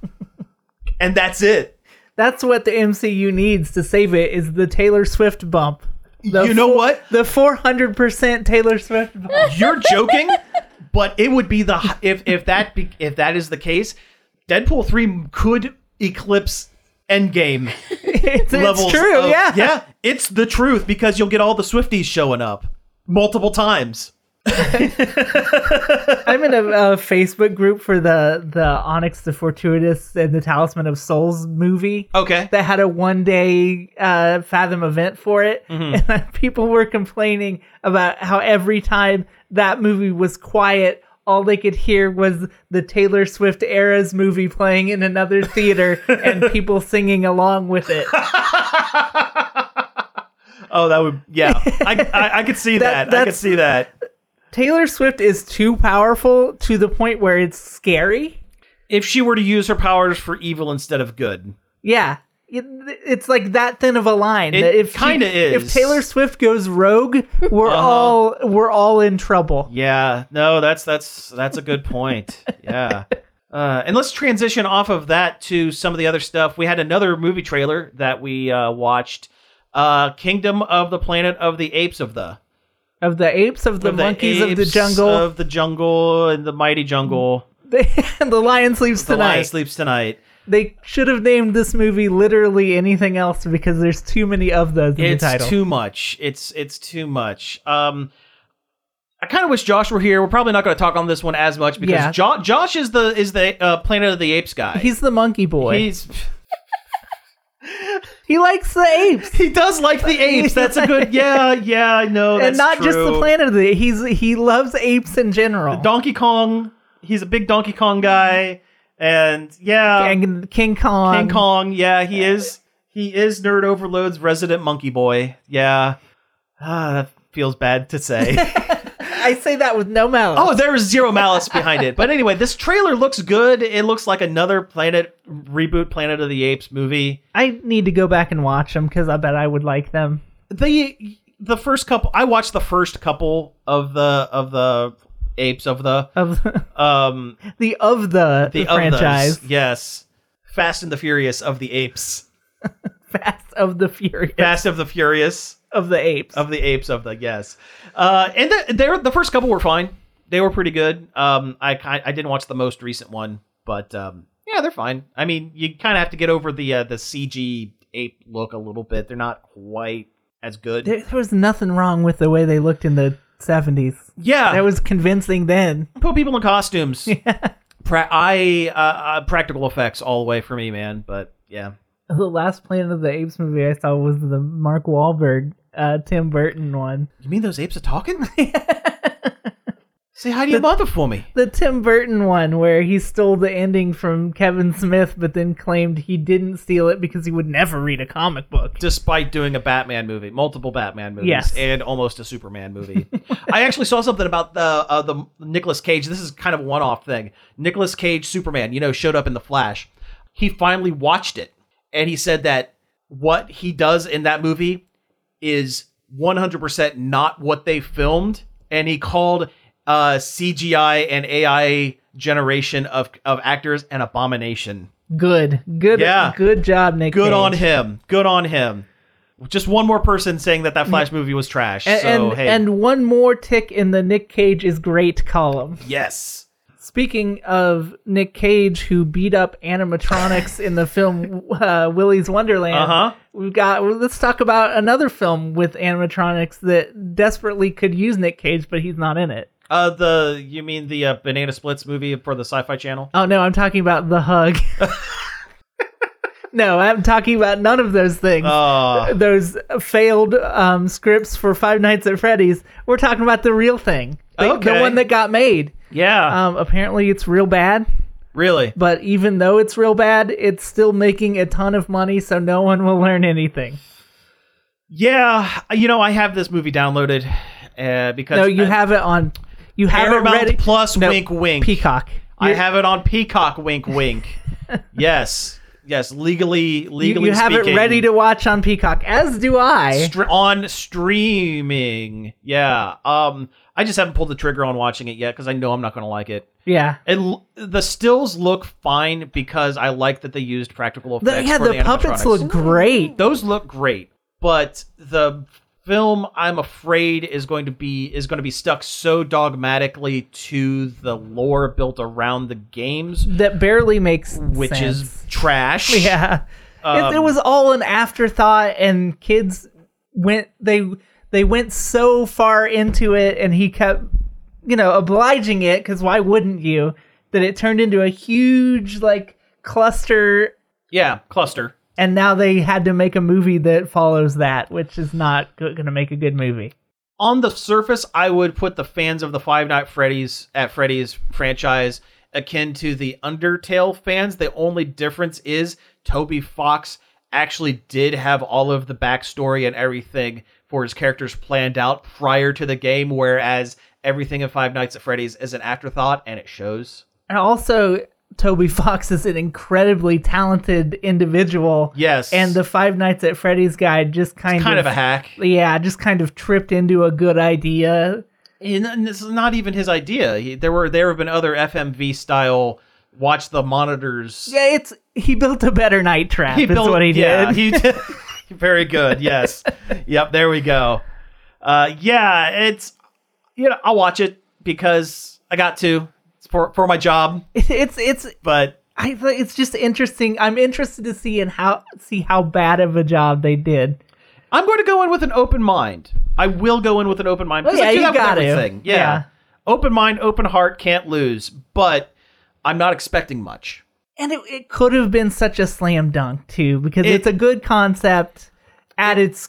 and that's it. That's what the MCU needs to save it is the Taylor Swift bump. The You know what? The 400% Taylor Swift bump. You're joking, but it would be the if if that be, if that is the case, Deadpool three could eclipse Endgame It's, it's true, of- yeah. yeah, it's the truth because you'll get all the Swifties showing up multiple times. I'm in a, a Facebook group for the the Onyx, the Fortuitous, and the Talisman of Souls movie. Okay, that had a one day uh, Fathom event for it, Mm-hmm. and people were complaining about how every time that movie was quiet, all they could hear was the Taylor Swift Eras movie playing in another theater and people singing along with it. oh that would yeah, I I, I could see That- that. I could see that. Taylor Swift is too powerful to the point where it's scary. If she were to use her powers for evil instead of good, Yeah. It- It's like that thin of a line. It if kinda is. Uh-huh. If Taylor Swift goes rogue, we're all we're all in trouble. Yeah, no, that's that's that's a good point. yeah. Uh, and let's transition off of that to some of the other stuff. We had another movie trailer that we uh, watched, uh, Kingdom of the Planet of the Apes of the Of the apes, of the of monkeys, of the jungle, of the jungle and the mighty jungle. the lion sleeps The tonight. The lion sleeps tonight. They should have named this movie literally anything else because there's too many of those in It's the title. too much. It's it's too much. Um, I kind of wish Josh were here. We're probably not going to talk on this one as much because Yeah. Jo- Josh is the is the uh, Planet of the Apes guy. He's the monkey boy. He's he likes the apes. He does like the apes. That's a good. Yeah, yeah, I know. and not just the planet of the he's he loves apes in general. Donkey Kong. He's a big Donkey Kong guy, and yeah, and King Kong. King Kong. Yeah, he is. He is Nerd Overload's resident monkey boy. Yeah, ah, that feels bad to say. I say that with no malice. oh, there is zero malice behind it. But anyway, this trailer looks good. It looks like another Planet reboot, Planet of the Apes movie. I need to go back and watch them because I bet I would like them. the the first couple I watched the first couple of the of the apes of the Of the, um the of the, the of franchise, those, yes. Fast and the Furious of the apes. Fast of the Furious. Fast of the Furious. Of the apes. of the apes of the yes. Uh and the, they were the first couple were fine. They were pretty good. Um I I didn't watch the most recent one but um yeah they're fine. I mean you kind of have to get over the uh, the CG ape look a little bit. They're not quite as good. There, there was nothing wrong with the way they looked in the 70s. yeah That was convincing then. put people in costumes. pra- I uh, uh, practical effects all the way for me, man. But yeah, The last Planet of the Apes movie I saw was the Mark Wahlberg, uh, Tim Burton one. you mean those apes are talking? Say hi to your mother for me. the Tim Burton one where he stole the ending from Kevin Smith, but then claimed he didn't steal it because he would never read a comic book. Despite doing a Batman movie, multiple Batman movies, Yes. and almost a Superman movie. I actually saw something about the uh, the Nicolas Cage. This is kind of a one off thing. Nicolas Cage Superman, you know, showed up in the Flash. He finally watched it, and he said that what he does in that movie is 100% not what they filmed, and he called uh, CGI and AI generation of of actors an abomination. Good, good, Yeah. good job, Nick. Good Cage. on him. Good on him. Just one more person saying that that Flash movie was trash. And, so and, hey, and one more tick in the Nick Cage is great column. yes, Speaking of Nick Cage, who beat up animatronics in the film uh, Willy's Wonderland, Uh-huh. we've got. well, let's talk about another film with animatronics that desperately could use Nick Cage, but he's not in it. Uh, the you mean the uh, Banana Splits movie for the Sci-Fi Channel? Oh no, I'm talking about The Hug. no, I'm talking about none of those things. Uh, those failed um, scripts for Five Nights at Freddy's. We're talking about the real thing, the, the one that got made. yeah, Um, apparently, it's real bad. really. But even though it's real bad, it's still making a ton of money, so no one will learn anything. Yeah, you know, I have this movie downloaded uh, because No, you uh, have it on. You have Paramount it ready. Plus. No, wink, wink. Peacock. I You- have it on Peacock. Wink, wink. yes, yes. Legally, You, legally you have speaking, it ready to watch on Peacock, as do I. Str- on streaming. Yeah. Um, I just haven't pulled the trigger on watching it yet because I know I'm not going to like it. yeah. It l- the stills look fine because I like that they used practical The, effects. yeah, for the, puppets animatronics. look great. Those look great, but the film I'm afraid is going to be is going to be stuck so dogmatically to the lore built around the games, That barely makes which sense. is trash. yeah. it, it Um, was all an afterthought, and kids went they they went so far into it, and he kept you know obliging it because why wouldn't you? That it turned into a huge like cluster, Yeah, cluster. And now they had to make a movie that follows that, which is not going to make a good movie. on the surface, I would put the fans of the Five Night Freddy's at Freddy's franchise akin to the Undertale fans. The only difference is Toby Fox actually did have all of the backstory and everything for his characters planned out prior to the game, whereas everything in Five Nights at Freddy's is an afterthought and it shows. And also, Toby Fox is an incredibly talented individual. Yes. And the Five Nights at Freddy's guy just kind, kind of a hack. yeah, just kind of tripped into a good idea. And this is not even his idea. He, there were there have been other FMV style watch the monitors Yeah, it's he built a better night trap. He built- what he yeah, did. he did. Very good. Yes. yep. There we go. Uh, yeah. It's you know I'll watch it because I got to it's for for my job, it's it's but I it's just interesting. I'm interested to see and how see how bad of a job they did. I'm going to go in with an open mind. I will go in with an open mind oh, Well, because yeah, I do you that with everything. Yeah. Yeah. Open mind, open heart, can't lose. But I'm not expecting much. And it, it could have been such a slam dunk too, because It- it's a good concept at its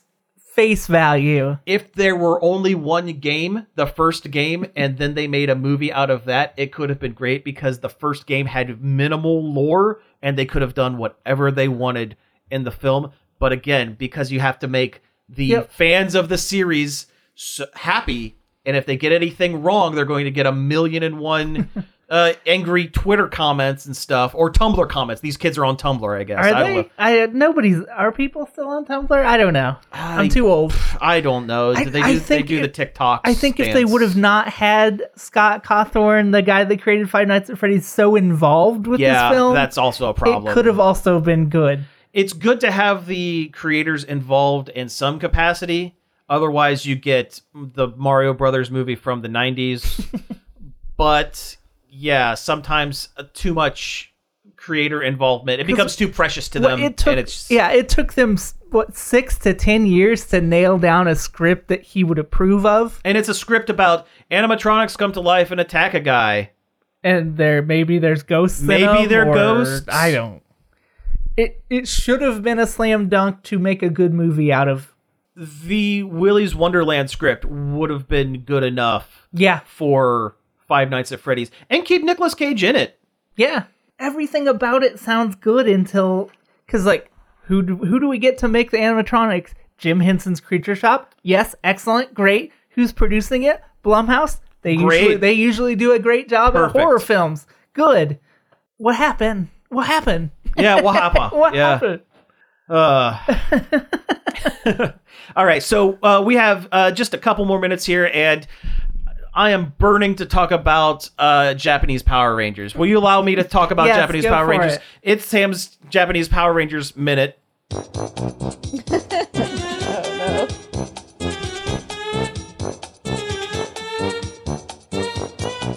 face value. if there were only one game, the first game, and then they made a movie out of that, it could have been great because the first game had minimal lore and they could have done whatever they wanted in the film. But again, because you have to make the Yep. fans of the series s happy, and if they get anything wrong, they're going to get a million and one. Uh, angry Twitter comments and stuff, or Tumblr comments. These kids are on Tumblr, I guess. Are I they? I nobody's. Are people still on Tumblr? I don't know. I- I'm too old. I don't know. I- Do they do, they do the TikTok. I think if they would have not had Scott Cawthon, the guy that created Five Nights at Freddy's, so involved with yeah, this film, that's also a problem. it could have also been good. It's good to have the creators involved in some capacity. Otherwise, you get the Mario Brothers movie from the '90s. but yeah, sometimes uh, too much creator involvement it becomes too precious to Well, them, it took, and it's yeah, it took them what six to ten years to nail down a script that he would approve of, and it's a script about animatronics come to life and attack a guy. and there maybe there's ghosts. Maybe they're or- ghosts. I don't. It it should have been a slam dunk to make a good movie out of. The Willy's Wonderland script would have been good enough Yeah, for Five Nights at Freddy's and keep Nicolas Cage in it. Yeah, everything about it sounds good until because like who do, who do we get to make the animatronics? Jim Henson's Creature Shop. Yes, excellent, great. Who's producing it? Blumhouse. They Great. usually they usually do a great job Perfect. at horror films. Good. What happened? What happened? Yeah, what happened? What yeah. happened? Uh. All right, so uh, we have uh, just a couple more minutes here, and I am burning to talk about uh, Japanese Power Rangers. Will you allow me to talk about Yes, Japanese Power Rangers? it. It's Sam's Japanese Power Rangers minute.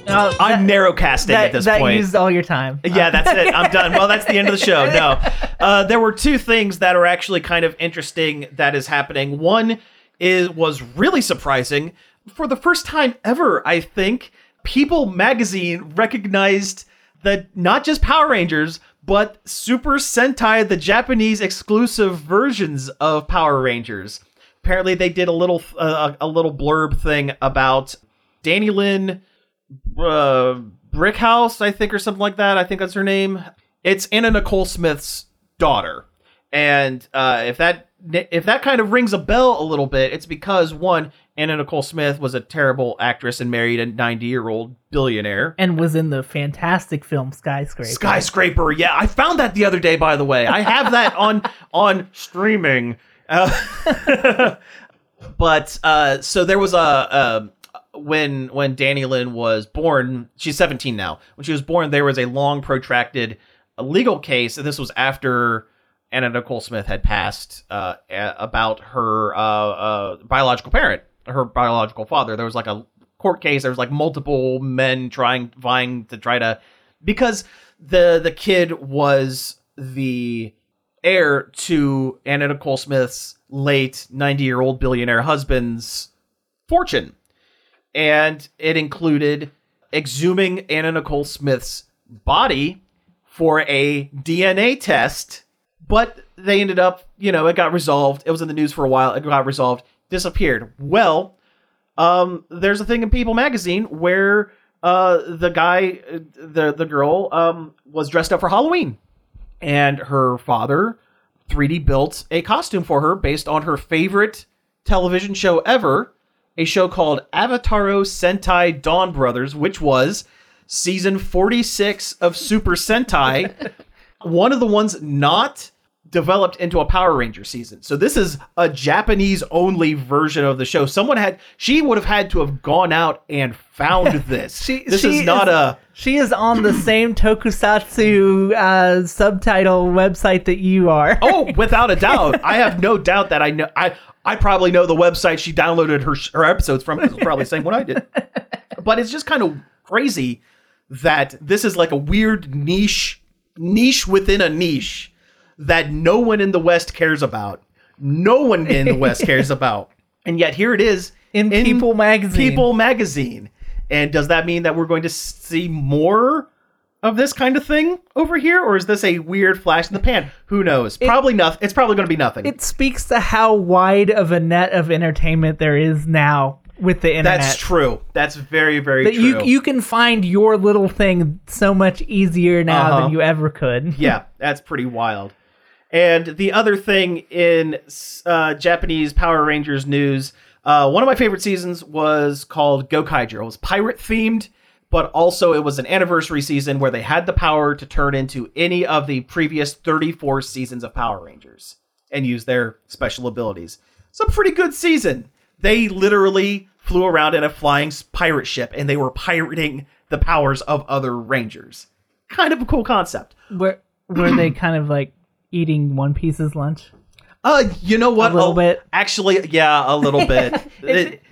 No, I'm that, narrowcasting that, at this that point. used all your time. Yeah, that's it. I'm done. Well, that's the end of the show. No. Uh, there were two things that are actually kind of interesting that is happening. One is was really surprising. For the first time ever, I think, People magazine recognized that not just Power Rangers, but Super Sentai, the Japanese exclusive versions of Power Rangers. Apparently, they did a little uh, a little blurb thing about Dannielynn uh, Brickhouse, I think, or something like that. I think that's her name. It's Anna Nicole Smith's daughter, and uh, if that if that kind of rings a bell a little bit, it's because one, Anna Nicole Smith was a terrible actress and married a ninety year old billionaire. And was in the fantastic film Skyscraper. Skyscraper, yeah, I found that the other day. By the way, I have that on on streaming. Uh, but uh, so there was a, a when when Dannielynn was born. She's 17 now. When she was born, there was a long protracted legal case, and this was after Anna Nicole Smith had passed uh, about her uh, uh, biological parent, her biological father. There was like a court case. There was like multiple men trying, vying to try to, because the the kid was the heir to Anna Nicole Smith's late 90 year old billionaire husband's fortune. And it included exhuming Anna Nicole Smith's body for a DNA test. But they ended up, you know, it got resolved. It was in the news for a while. It got resolved, disappeared. Well, um, there's a thing in People magazine where uh, the guy, the the girl, um, was dressed up for Halloween, and her father 3D built a costume for her based on her favorite television show ever, a show called Avataro Sentai Donbrothers, which was season 46 of Super Sentai, one of the ones not developed into a Power Ranger season. So this is a Japanese only version of the show. Someone had she would have had to have gone out and found this. She- this she is not is- a She is on the same tokusatsu uh, subtitle website that you are. Oh, without a doubt. I have no doubt that I know. I I probably know the website she downloaded her her episodes from. It's probably the same one I did. But it's just kind of crazy that this is like a weird niche niche within a niche that no one in the West cares about. No one in the West cares about. And yet here it is In People magazine. People magazine. And does that mean that we're going to see more of this kind of thing over here, or is this a weird flash in the pan? Who knows? Probably nothing. It's probably going to be nothing. It speaks to how wide of a net of entertainment there is now with the internet. That's true. That's very, very That true. you you can find your little thing so much easier now Uh-huh. than you ever could. yeah, that's pretty wild. And the other thing in uh, Japanese Power Rangers news, uh, one of my favorite seasons was called Gokaiger. It was pirate themed, but also it was an anniversary season where they had the power to turn into any of the previous 34 seasons of Power Rangers and use their special abilities. It's a pretty good season. They literally flew around in a flying pirate ship and they were pirating the powers of other Rangers. Kind of a cool concept. Were were they kind of like eating One Piece's lunch? Uh, you know what? A little Oh, bit. Actually, yeah, a little bit. It-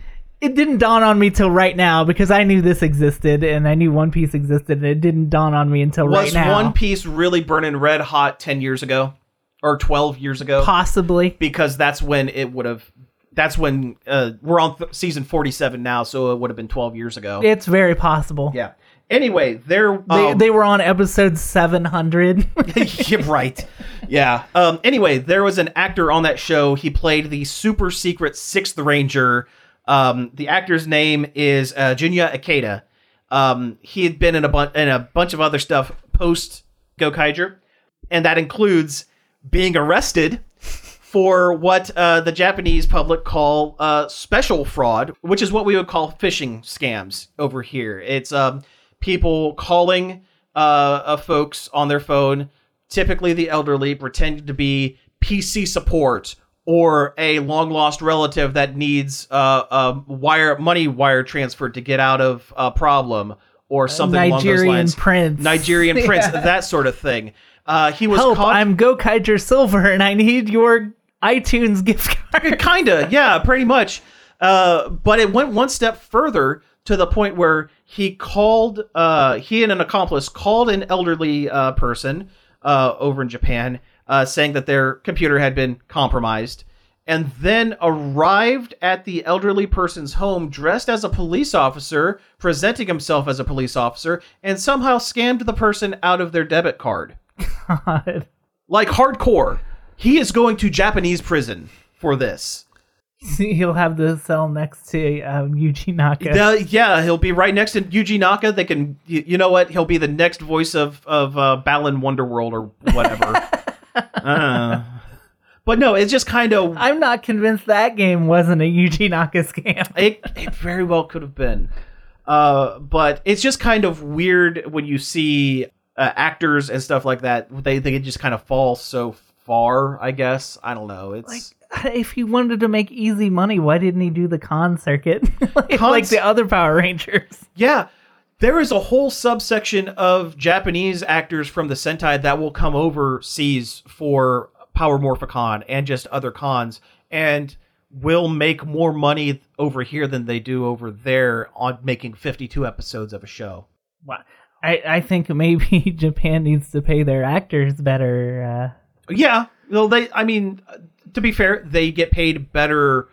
It didn't dawn on me till right now because I knew this existed and I knew One Piece existed and it didn't dawn on me until right now. was. One Piece really burning red hot ten years ago, or twelve years ago? Possibly. because that's when it would have. That's when uh, we're on th- season forty-seven now, so it would have been twelve years ago. It's very possible. Yeah. Anyway, there. They, um, they were on episode 700. yeah, right. Yeah. Um, anyway, there was an actor on that show. He played the super secret Sixth Ranger. Um, the actor's name is uh, Junya Ikeda. Um, he had been in a bunch in a bunch of other stuff post Gokaiger, and that includes being arrested for what uh, the Japanese public call uh, special fraud, which is what we would call phishing scams over here. It's um, people calling uh, uh, folks on their phone, typically the elderly, pretending to be PC support or a long lost relative that needs uh, a wire money wire transferred to get out of a problem or something along those Nigerian lines. prince. Nigerian prince, Yeah. that sort of thing. Uh, he was Help! caught. I'm Gokaiger Silver, and I need your iTunes gift card. Kinda, yeah, pretty much. Uh, but it went one step further to the point where he called, uh, he and an accomplice called an elderly uh, person uh, over in Japan, uh, saying that their computer had been compromised, and then arrived at the elderly person's home dressed as a police officer, presenting himself as a police officer, and somehow scammed the person out of their debit card. God. Like hardcore. He is going to Japanese prison for this. He'll have the cell next to um, Yuji Naka. The- yeah, he'll be right next to Yuji Naka. They can, you, you know what? He'll be the next voice of of uh, Balan Wonderworld or whatever. uh, but no, it's just kind of I'm not convinced that game wasn't a Yuji Naka scam. it. It very well could have been, uh, but it's just kind of weird when you see uh, actors and stuff like that. They they just kind of fall so far. I guess I don't know. It's Like, if he wanted to make easy money, why didn't he do the con circuit like, like the other Power Rangers? Yeah. There is a whole subsection of Japanese actors from the Sentai that will come overseas for Power Morphicon and just other cons and will make more money over here than they do over there on making 52 episodes of a show. Wow. I, I think maybe Japan needs to pay their actors better. Uh, Yeah, well they I mean to be fair, they get paid better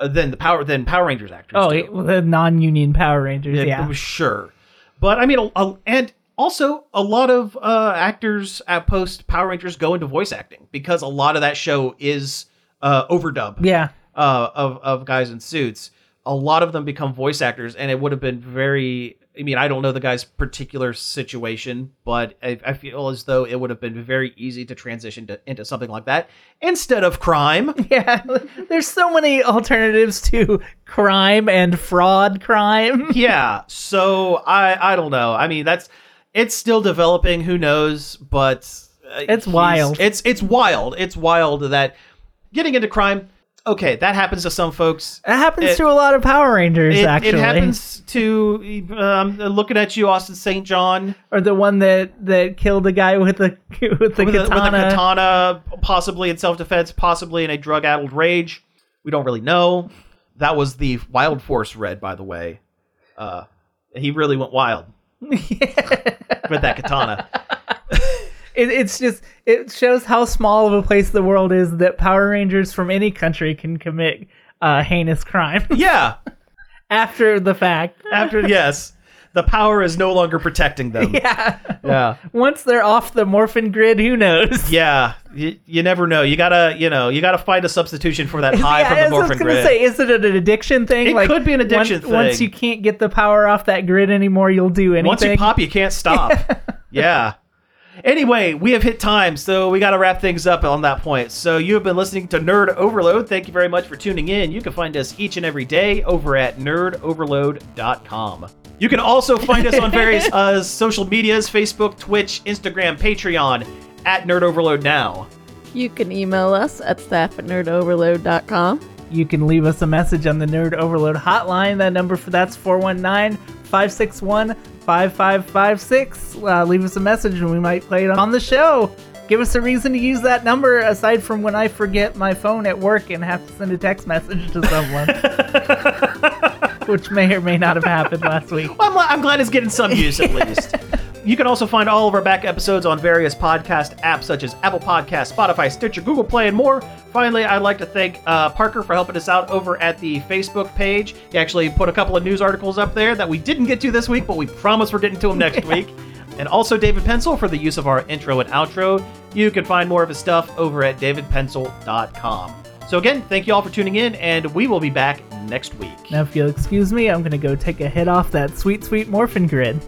uh, than the Power than Power Rangers actors. oh, do. the non-union Power Rangers. Yeah, Yeah, sure. But I mean, a, a- and also a lot of uh, actors at post Power Rangers go into voice acting because a lot of that show is uh, overdub yeah. uh, of of guys in suits. A lot of them become voice actors, and it would have been very. I mean, I don't know the guy's particular situation, but I, I feel as though it would have been very easy to transition to, into something like that instead of crime. Yeah, there's so many alternatives to crime and fraud crime. yeah so i i don't know i mean that's it's still developing who knows but uh, It's wild. it's it's wild it's wild that getting into crime okay that happens to some folks. It happens It- to a lot of Power Rangers, it, actually. it happens to um, looking at you austin st john. Or the one that that killed a guy with the with the with, a, with a katana. katana possibly in self-defense possibly in a drug-addled rage. We don't really know. That was the wild force red by the way. Uh he really went wild with that katana It, it's just it shows how small of a place the world is that Power Rangers from any country can commit uh, heinous crime yeah after the fact. After yes, the power is no longer protecting them. Yeah. yeah, Once they're off the morphin grid, who knows? yeah. You, you never know. You gotta, you know, you gotta find a substitution for that high Yeah, from I the was morphin just gonna grid. say, is it an addiction thing? It could be an addiction once, Once you can't get the power off that grid anymore, you'll do anything. Once you pop, you can't stop. yeah. Anyway, we have hit time, so we got to wrap things up on that point. So you have been listening to Nerd Overload. Thank you very much for tuning in. You can find us each and every day over at nerdoverload.com. You can also find us on various uh, social medias Facebook, Twitch, Instagram, Patreon at Nerd Overload Now. You can email us at staff at nerdoverload.com. You can leave us a message on the Nerd Overload hotline. That number for that's 419 561 5556. Uh, Leave us a message and we might play it on the show. Give us a reason to use that number aside from when I forget my phone at work and have to send a text message to someone. Which may or may not have happened last week. Well, I'm, I'm glad it's getting some use at least. You can also find all of our back episodes on various podcast apps such as Apple Podcasts, Spotify, Stitcher, Google Play, and more. Finally, I'd like to thank uh, Parker for helping us out over at the Facebook page. He actually put a couple of news articles up there that we didn't get to this week, but we promise we're getting to them next week. And also David Pencil for the use of our intro and outro. You can find more of his stuff over at davidpencil.com. So again, thank you all for tuning in, and we will be back next week. Now, if you'll excuse me, I'm gonna go take a hit off that sweet, sweet morphin grid.